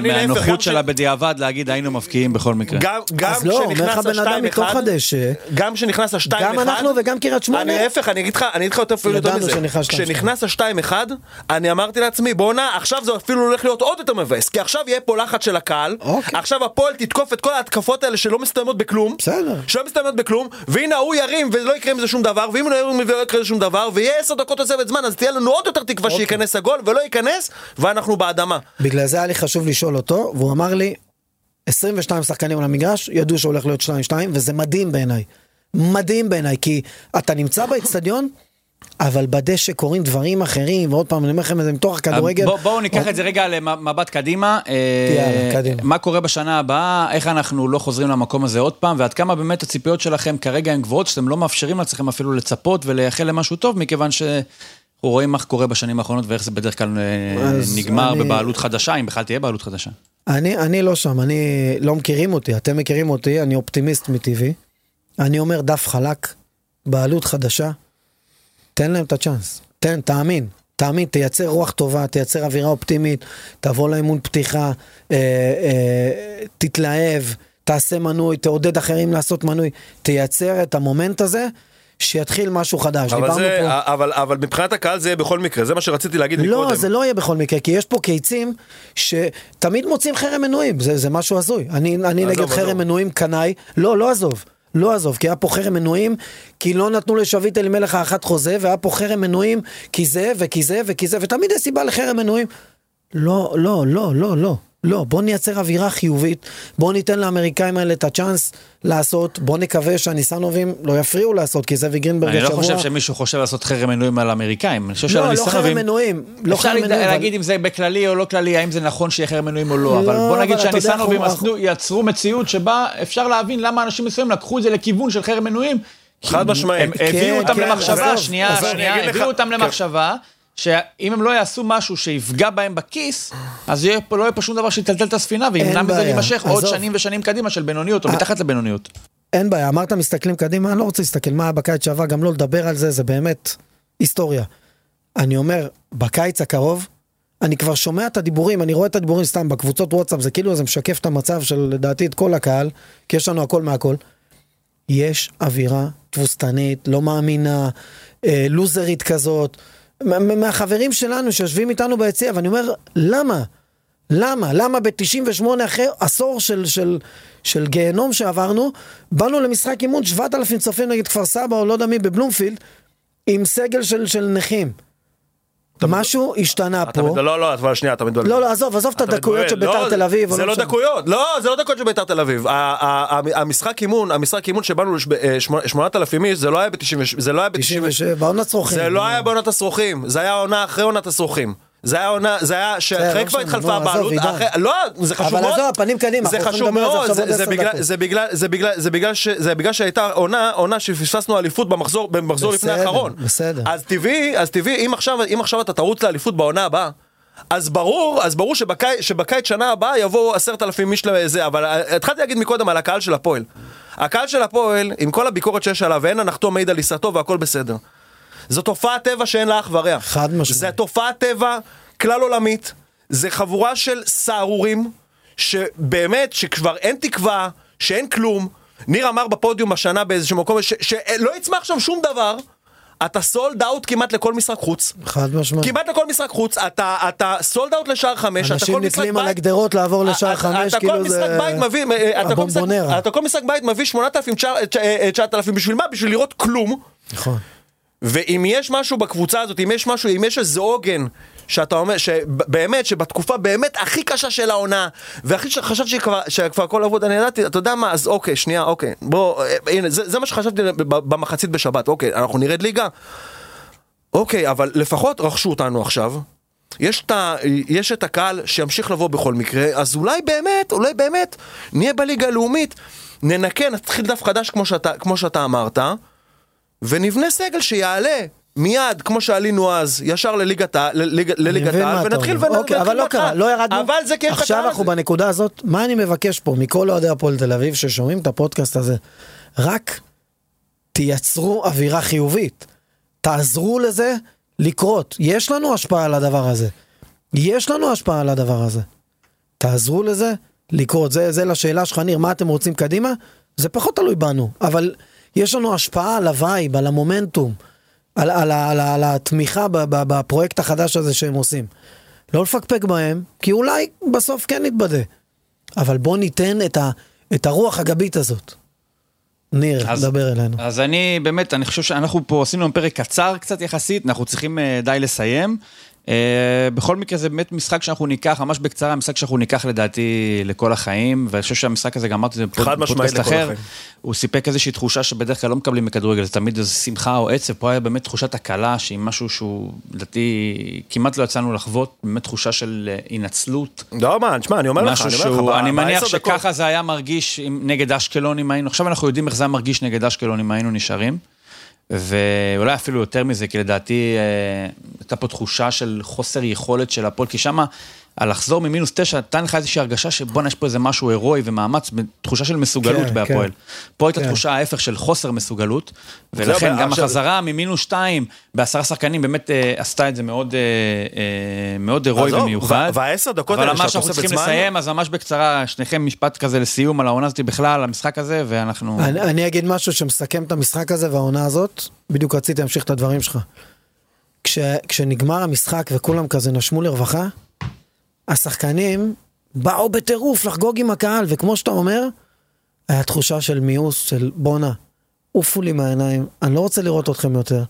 מהנוחות שלה בדיעבד להגיד היינו מבקיעים בכל מקרה. גם אז לא, אומר לך כשנכנס בן אדם מתוך הדשא, גם כשנכנס השתיים גם אחד, אנחנו וגם קריית שמונה. אני להפך, אני אגיד לך, אני אגיד לך יותר אפילו יותר מזה. כשנכנס השתיים אחד, אני אמרתי לעצמי, בואנה, עכשיו זה אפילו הולך להיות עוד יותר מבאס, כי עכשיו יהיה פה לחץ של הקהל, אוקיי. עכשיו הפועל תתקוף את כל ההתקפות האלה שלא מסתיימות בכלום, בסדר. שלא מסתיימות בכלום, והנה ההוא ירים ולא יקרה עם זה שום דבר, ואם הוא לא ירים ולא יקרה עם זה שום דבר, ויהיה עשר דקות תוספת זמן, אז תהיה לנו עוד יותר תקווה אוקיי. שייכנס הגול, ולא ייכנס, ואנחנו באדמה. בגלל זה היה לי חשוב לשאול אותו, והוא אמר לי, 22 שחקנים על המגרש, ידעו שהולך להיות 2-2, וזה מדהים בעיניי. מדהים בעיניי, כי אתה נמצא באצטדיון, אבל בדשא קורים דברים אחרים, ועוד פעם, אני אומר לכם את זה מתוך הכדורגל. בוא, בואו ניקח את זה רגע למבט קדימה. אה, יאללה, קדימה. מה קורה בשנה הבאה, איך אנחנו לא חוזרים למקום הזה עוד פעם, ועד כמה באמת הציפיות שלכם כרגע הן גבוהות, שאתם לא מאפשרים לעצמכם אפילו לצפות ולייחל למשהו טוב, מכיוון שאנחנו רואים מה קורה בשנים האחרונות ואיך זה בדרך כלל אה, נגמר אני- בבעלות חדשה, אם בכלל תהיה בעלות חדשה. אני, אני לא שם, אני לא מכירים אותי, אתם מכירים אותי, אני אופטימיסט מטבעי. אני אומר דף חלק, בעלות חדשה, תן להם את הצ'אנס. תן, תאמין. תאמין, תייצר רוח טובה, תייצר אווירה אופטימית, תבוא לאימון פתיחה, אה, אה, תתלהב, תעשה מנוי, תעודד אחרים לעשות מנוי, תייצר את המומנט הזה, שיתחיל משהו חדש. אבל, דיברנו זה, פה... אבל, אבל מבחינת הקהל זה יהיה בכל מקרה, זה מה שרציתי להגיד לא, מקודם. זה לא יהיה בכל מקרה, כי יש פה קיצים שתמיד מוצאים חרם מנויים, זה, זה משהו הזוי. אני, אני נגד עזוב. חרם מנויים קנאי, לא, לא עזוב. לא עזוב, כי היה פה חרם מנויים, כי לא נתנו לשביט אלימלך האחת חוזה, והיה פה חרם מנויים, כי זה, וכי זה, וכי זה, ותמיד יש סיבה לחרם מנויים. לא, לא, לא, לא, לא. לא, בוא נייצר אווירה חיובית, בוא ניתן לאמריקאים האלה את הצ'אנס לעשות, בוא נקווה שהניסנובים לא יפריעו לעשות, כי זאביק גרינברג אני לא השבוע... חושב שמישהו חושב לעשות חרם מנויים על האמריקאים. אני חושב לא, לא. חרם מנויים, לא אפשר חרם להגיד- מנויים, אבל- להגיד אם זה בכללי או לא כללי, האם זה נכון שיהיה חרם מנויים או לא, אבל לא, בוא נגיד אבל אתה יודע, שהניסנובים יצרו מציאות שבה אפשר להבין למה אנשים מסוימים לקחו את זה לכיוון של חרם מנויים. חד משמעית. הביאו אותם כן, למחשבה, שנייה, שנייה, הביאו אותם כן. למחשבה. שאם הם לא יעשו משהו שיפגע בהם בכיס, אז יהיה לא יהיה פה שום דבר שיטלטל את הספינה, וימנע מזה להימשך עוד. שנים ושנים קדימה של בינוניות, או אה, מתחת לבינוניות. אין בעיה, אמרת מסתכלים קדימה, אני לא רוצה להסתכל מה היה בקיץ שעבר, גם לא לדבר על זה, זה באמת היסטוריה. אני אומר, בקיץ הקרוב, אני כבר שומע את הדיבורים, אני רואה את הדיבורים סתם בקבוצות וואטסאפ, זה כאילו זה משקף את המצב של לדעתי את כל הקהל, כי יש לנו הכל מהכל. יש אווירה תבוסתנית, לא מאמינה, אה, לוזרית כזאת, מהחברים שלנו שיושבים איתנו ביציע, ואני אומר, למה? למה? למה ב-98 אחרי עשור של, של, של גיהנום שעברנו, באנו למשחק אימון 7,000 צופים נגד כפר סבא או לא יודע מי בבלומפילד, עם סגל של, של נכים. משהו השתנה פה. לא, לא, אבל שנייה, אתה מתבלבל. לא, לא, עזוב, עזוב את הדקויות של. ביתר לא, תל אביב. זה לא משנה. דקויות, לא, זה לא דקויות של ביתר תל אביב. המשחק אימון, המשחק אימון שבאנו ל-8,000 איש, זה לא היה ב-97, זה לא היה ב-97. 97, עונת צרוכים. זה לא היה בעונת השרוכים, זה היה עונה אחרי עונת השרוכים. זה היה עונה, זה היה שאחרי כבר התחלפה הבעלות, לא, זה חשוב אבל מאוד, עזוב, פנים קדימה, זה חשוב מאוד, זה בגלל-. זה בגלל, זה בגלל, זה בגלל שהייתה עונה, עונה שפספסנו אליפות במחזור, במחזור לפני האחרון. בסדר. אז טבעי, אז טבעי, אם עכשיו, אם עכשיו אתה תרוץ לאליפות בעונה הבאה, אז ברור, אז ברור שבקיץ, שבקיץ שנה הבאה יבואו עשרת אלפים איש לזה, אבל אה, התחלתי להגיד מקודם על הקהל של הפועל. הקהל של הפועל, עם כל הביקורת שיש עליו, ואין הנחתו מעיד על עיסתו והכל בסדר. זו תופעת טבע שאין לה אח ורע. חד משמעית. זה תופעת טבע כלל עולמית, זה חבורה של סהרורים, שבאמת, שכבר אין תקווה, שאין כלום. ניר אמר בפודיום השנה באיזשהו מקום, שלא יצמח שם שום דבר. אתה סולד אאוט כמעט לכל משחק חוץ. חד משמעית. כמעט לכל משחק חוץ, אתה, אתה סולד אאוט לשער חמש, אתה אנשים כל משחק נתלים על בית- הגדרות לעבור לשער אתה- חמש, אתה כל כאילו זה בית מביא, אה, אתה כל משחק-. אתה כל משחק בית מביא 8,000, 9,000, בשביל מה? בשביל לראות כלום. נכון. ואם יש משהו בקבוצה הזאת, אם יש משהו, אם יש איזה עוגן, שאתה אומר, שבאמת, שבתקופה באמת הכי קשה של העונה, והכי שחשבתי שכבר, שכבר הכל אבוד, אני ידעתי, אתה יודע מה, אז אוקיי, שנייה, אוקיי, בוא, אה, הנה, זה, זה מה שחשבתי במחצית בשבת, אוקיי, אנחנו נרד ליגה? אוקיי, אבל לפחות רכשו אותנו עכשיו. יש את, ה, יש את הקהל שימשיך לבוא בכל מקרה, אז אולי באמת, אולי באמת, נהיה בליגה הלאומית, ננקה, נתחיל דף חדש כמו שאתה, כמו שאתה אמרת, ונבנה סגל שיעלה מיד, כמו שעלינו אז, ישר לליגת העל, ונתחיל אומר. ונ- אוקיי, אבל ונתחיל לא קרה. לא ירדנו. אבל זה כיף עכשיו קטן. אנחנו בנקודה הזאת, מה אני מבקש פה מכל אוהדי הפועל תל אביב ששומעים את הפודקאסט הזה? רק תייצרו אווירה חיובית. תעזרו לזה לקרות. יש לנו השפעה על הדבר הזה. יש לנו השפעה על הדבר הזה. תעזרו לזה לקרות. זה, זה לשאלה שלך, ניר, מה אתם רוצים קדימה? זה פחות תלוי בנו, אבל יש לנו השפעה על ה vibe, על המומנטום, על, על, על, על, על התמיכה בפרויקט החדש הזה שהם עושים. לא לפקפק בהם, כי אולי בסוף כן נתבדה. אבל בוא ניתן את, ה, את הרוח הגבית הזאת. ניר, אז- דבר אלינו. אז אני באמת, אני חושב שאנחנו פה עשינו פרק קצר קצת יחסית, אנחנו צריכים אה, די לסיים. אה, בכל מקרה זה באמת משחק שאנחנו ניקח, ממש בקצרה, משחק שאנחנו ניקח לדעתי לכל החיים, ואני חושב שהמשחק הזה, גם אמרתי את זה בפודקאסט אחר. הוא סיפק איזושהי תחושה שבדרך כלל לא מקבלים בכדורגל, זה תמיד איזו שמחה או עצב, פה היה באמת תחושת הקלה, שהיא משהו שהוא, לדעתי, כמעט לא יצאנו לחוות, באמת תחושה של אה, הנצלות. לא, מה, תשמע, אני אומר לך, אני אומר לך, אני מניח שככה זה היה מרגיש נגד אשקלון אם היינו, עכשיו אנחנו יודעים איך זה היה מרגיש נגד אשקלון אם היינו נשארים. ואולי אפילו יותר מזה, כי לדעתי אה, הייתה פה תחושה של חוסר יכולת של הפועל, כי שמה על לחזור ממינוס תשע, נתן לך איזושהי הרגשה שבואנה, יש פה איזה משהו הירואי ומאמץ, תחושה של מסוגלות כן, בהפועל. כן. פה הייתה כן. תחושה ההפך של חוסר מסוגלות, ולכן גם עכשיו- החזרה ממינוס שתיים בעשרה שחקנים באמת אה, עשתה את זה מאוד, אה, אה, מאוד הירואי ומיוחד. וה- והעשר דקות אבל האלה ממש של אנחנו התוספת צריכים זמן- לסיים, אז ממש בקצרה, שניכם משפט כזה לסיום על העונה הזאת בכלל, על המשחק הזה, ואנחנו... אני, אני אגיד משהו שמסכם את המשחק הזה והעונה הזאת, בדיוק רציתי להמשיך את הדברים שלך. כש, כשנגמר המשחק וכולם כזה נשמו לרווחה, השחקנים באו בטירוף לחגוג עם הקהל, וכמו שאתה אומר, היה תחושה של מיאוס, של בואנה, עופו לי מהעיניים, אני לא רוצה לראות אתכם יותר.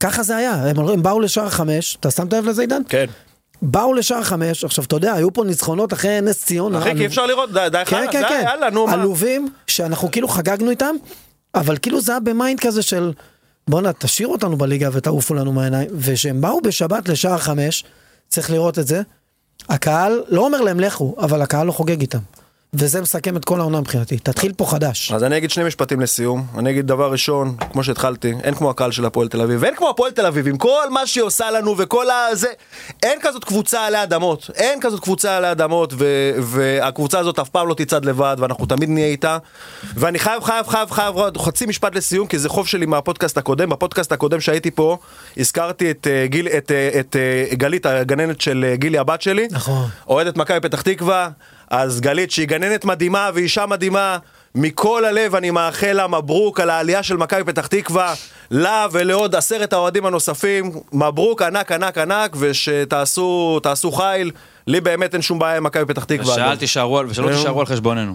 ככה זה היה, הם, הם באו לשער חמש, אתה שמת לב לזה עידן? כן. באו לשער חמש, עכשיו אתה יודע, היו פה ניצחונות אחרי נס ציונה. אחי, כי עלוב- אפשר לראות, די, די, כן, כן, כן. יאללה, נו, מה. עלובים, שאנחנו כאילו חגגנו איתם, אבל כאילו זה היה ב mind כזה של בואנה, תשאיר אותנו בליגה ותעופו לנו מהעיניים. וכשהם באו בשבת לשער חמש, צריך לראות את זה, הקהל לא אומר להם לכו, אבל הקהל לא חוגג איתם. וזה מסכם את כל העונה מבחינתי. תתחיל פה חדש. אז אני אגיד שני משפטים לסיום. אני אגיד דבר ראשון, כמו שהתחלתי, אין כמו הקהל של הפועל תל אביב, ואין כמו הפועל תל אביב, עם כל מה שהיא עושה לנו וכל הזה, אין כזאת קבוצה עלי אדמות, אין כזאת קבוצה עלי אדמות, ו- והקבוצה הזאת אף פעם לא תצעד לבד, ואנחנו תמיד נהיה איתה. ואני חייב, חייב, חייב, חייב, חצי משפט לסיום, כי זה חוב שלי מהפודקאסט הקודם. בפודקאסט הקודם שהייתי פה, הזכרתי את, אה, גיל, את, אה, את אה, גלית, הגננת של גילי הבת שלי. נכון. אוהדת מכבי פתח תקווה, אז גלית שהיא גננת מדהימה ואישה מדהימה, מכל הלב אני מאחל לה מברוק על העלייה של מכבי פתח תקווה, לה ולעוד עשרת האוהדים הנוספים, מברוק ענק ענק ענק ושתעשו תעשו חיל, לי באמת אין שום בעיה עם מכבי פתח תקווה. ושאל. תישארו על- ושלא. תישארו על חשבוננו.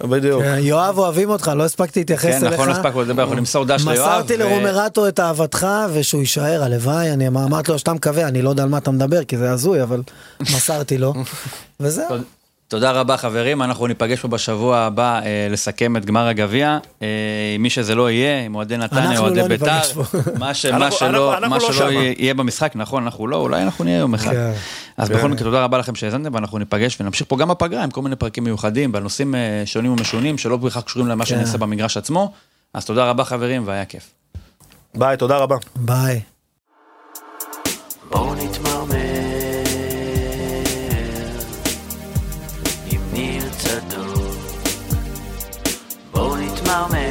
בדיוק. אה, יואב, אוהבים אותך, לא הספקתי להתייחס כן, אליך. נכון, לא הספקנו לדבר, אנחנו נמסור דש ליואב. מסרתי לרומרטו את אהבתך ושהוא יישאר, הלוואי, אני אמרתי לו שאתה מקווה, אני לא יודע על מה אתה מדבר כי זה הזוי, אבל מסרתי לו. (laughs) וזהו. תודה- רבה חברים, אנחנו ניפגש פה בשבוע הבא אה, לסכם את גמר הגביע. אה, מי שזה לא יהיה, עם אוהדי נתניה, אוהדי לא בית"ר. (laughs) מה ש- מה שלא אנחנו- מה אנחנו לא שלא שמה. יהיה יהיה במשחק, נכון, אנחנו לא, אולי אנחנו נהיה יום אחד. כן. אז בכל מקרה, תודה רבה לכם שהאזנתם, ואנחנו ניפגש ונמשיך פה גם בפגרה עם כל מיני פרקים מיוחדים, בנושאים אה, שונים ומשונים, שלא בהכרח קשורים למה כן. שנעשה במגרש עצמו. אז תודה רבה חברים, והיה כיף. ביי, תודה רבה. ביי. בואו נתמרמר moment.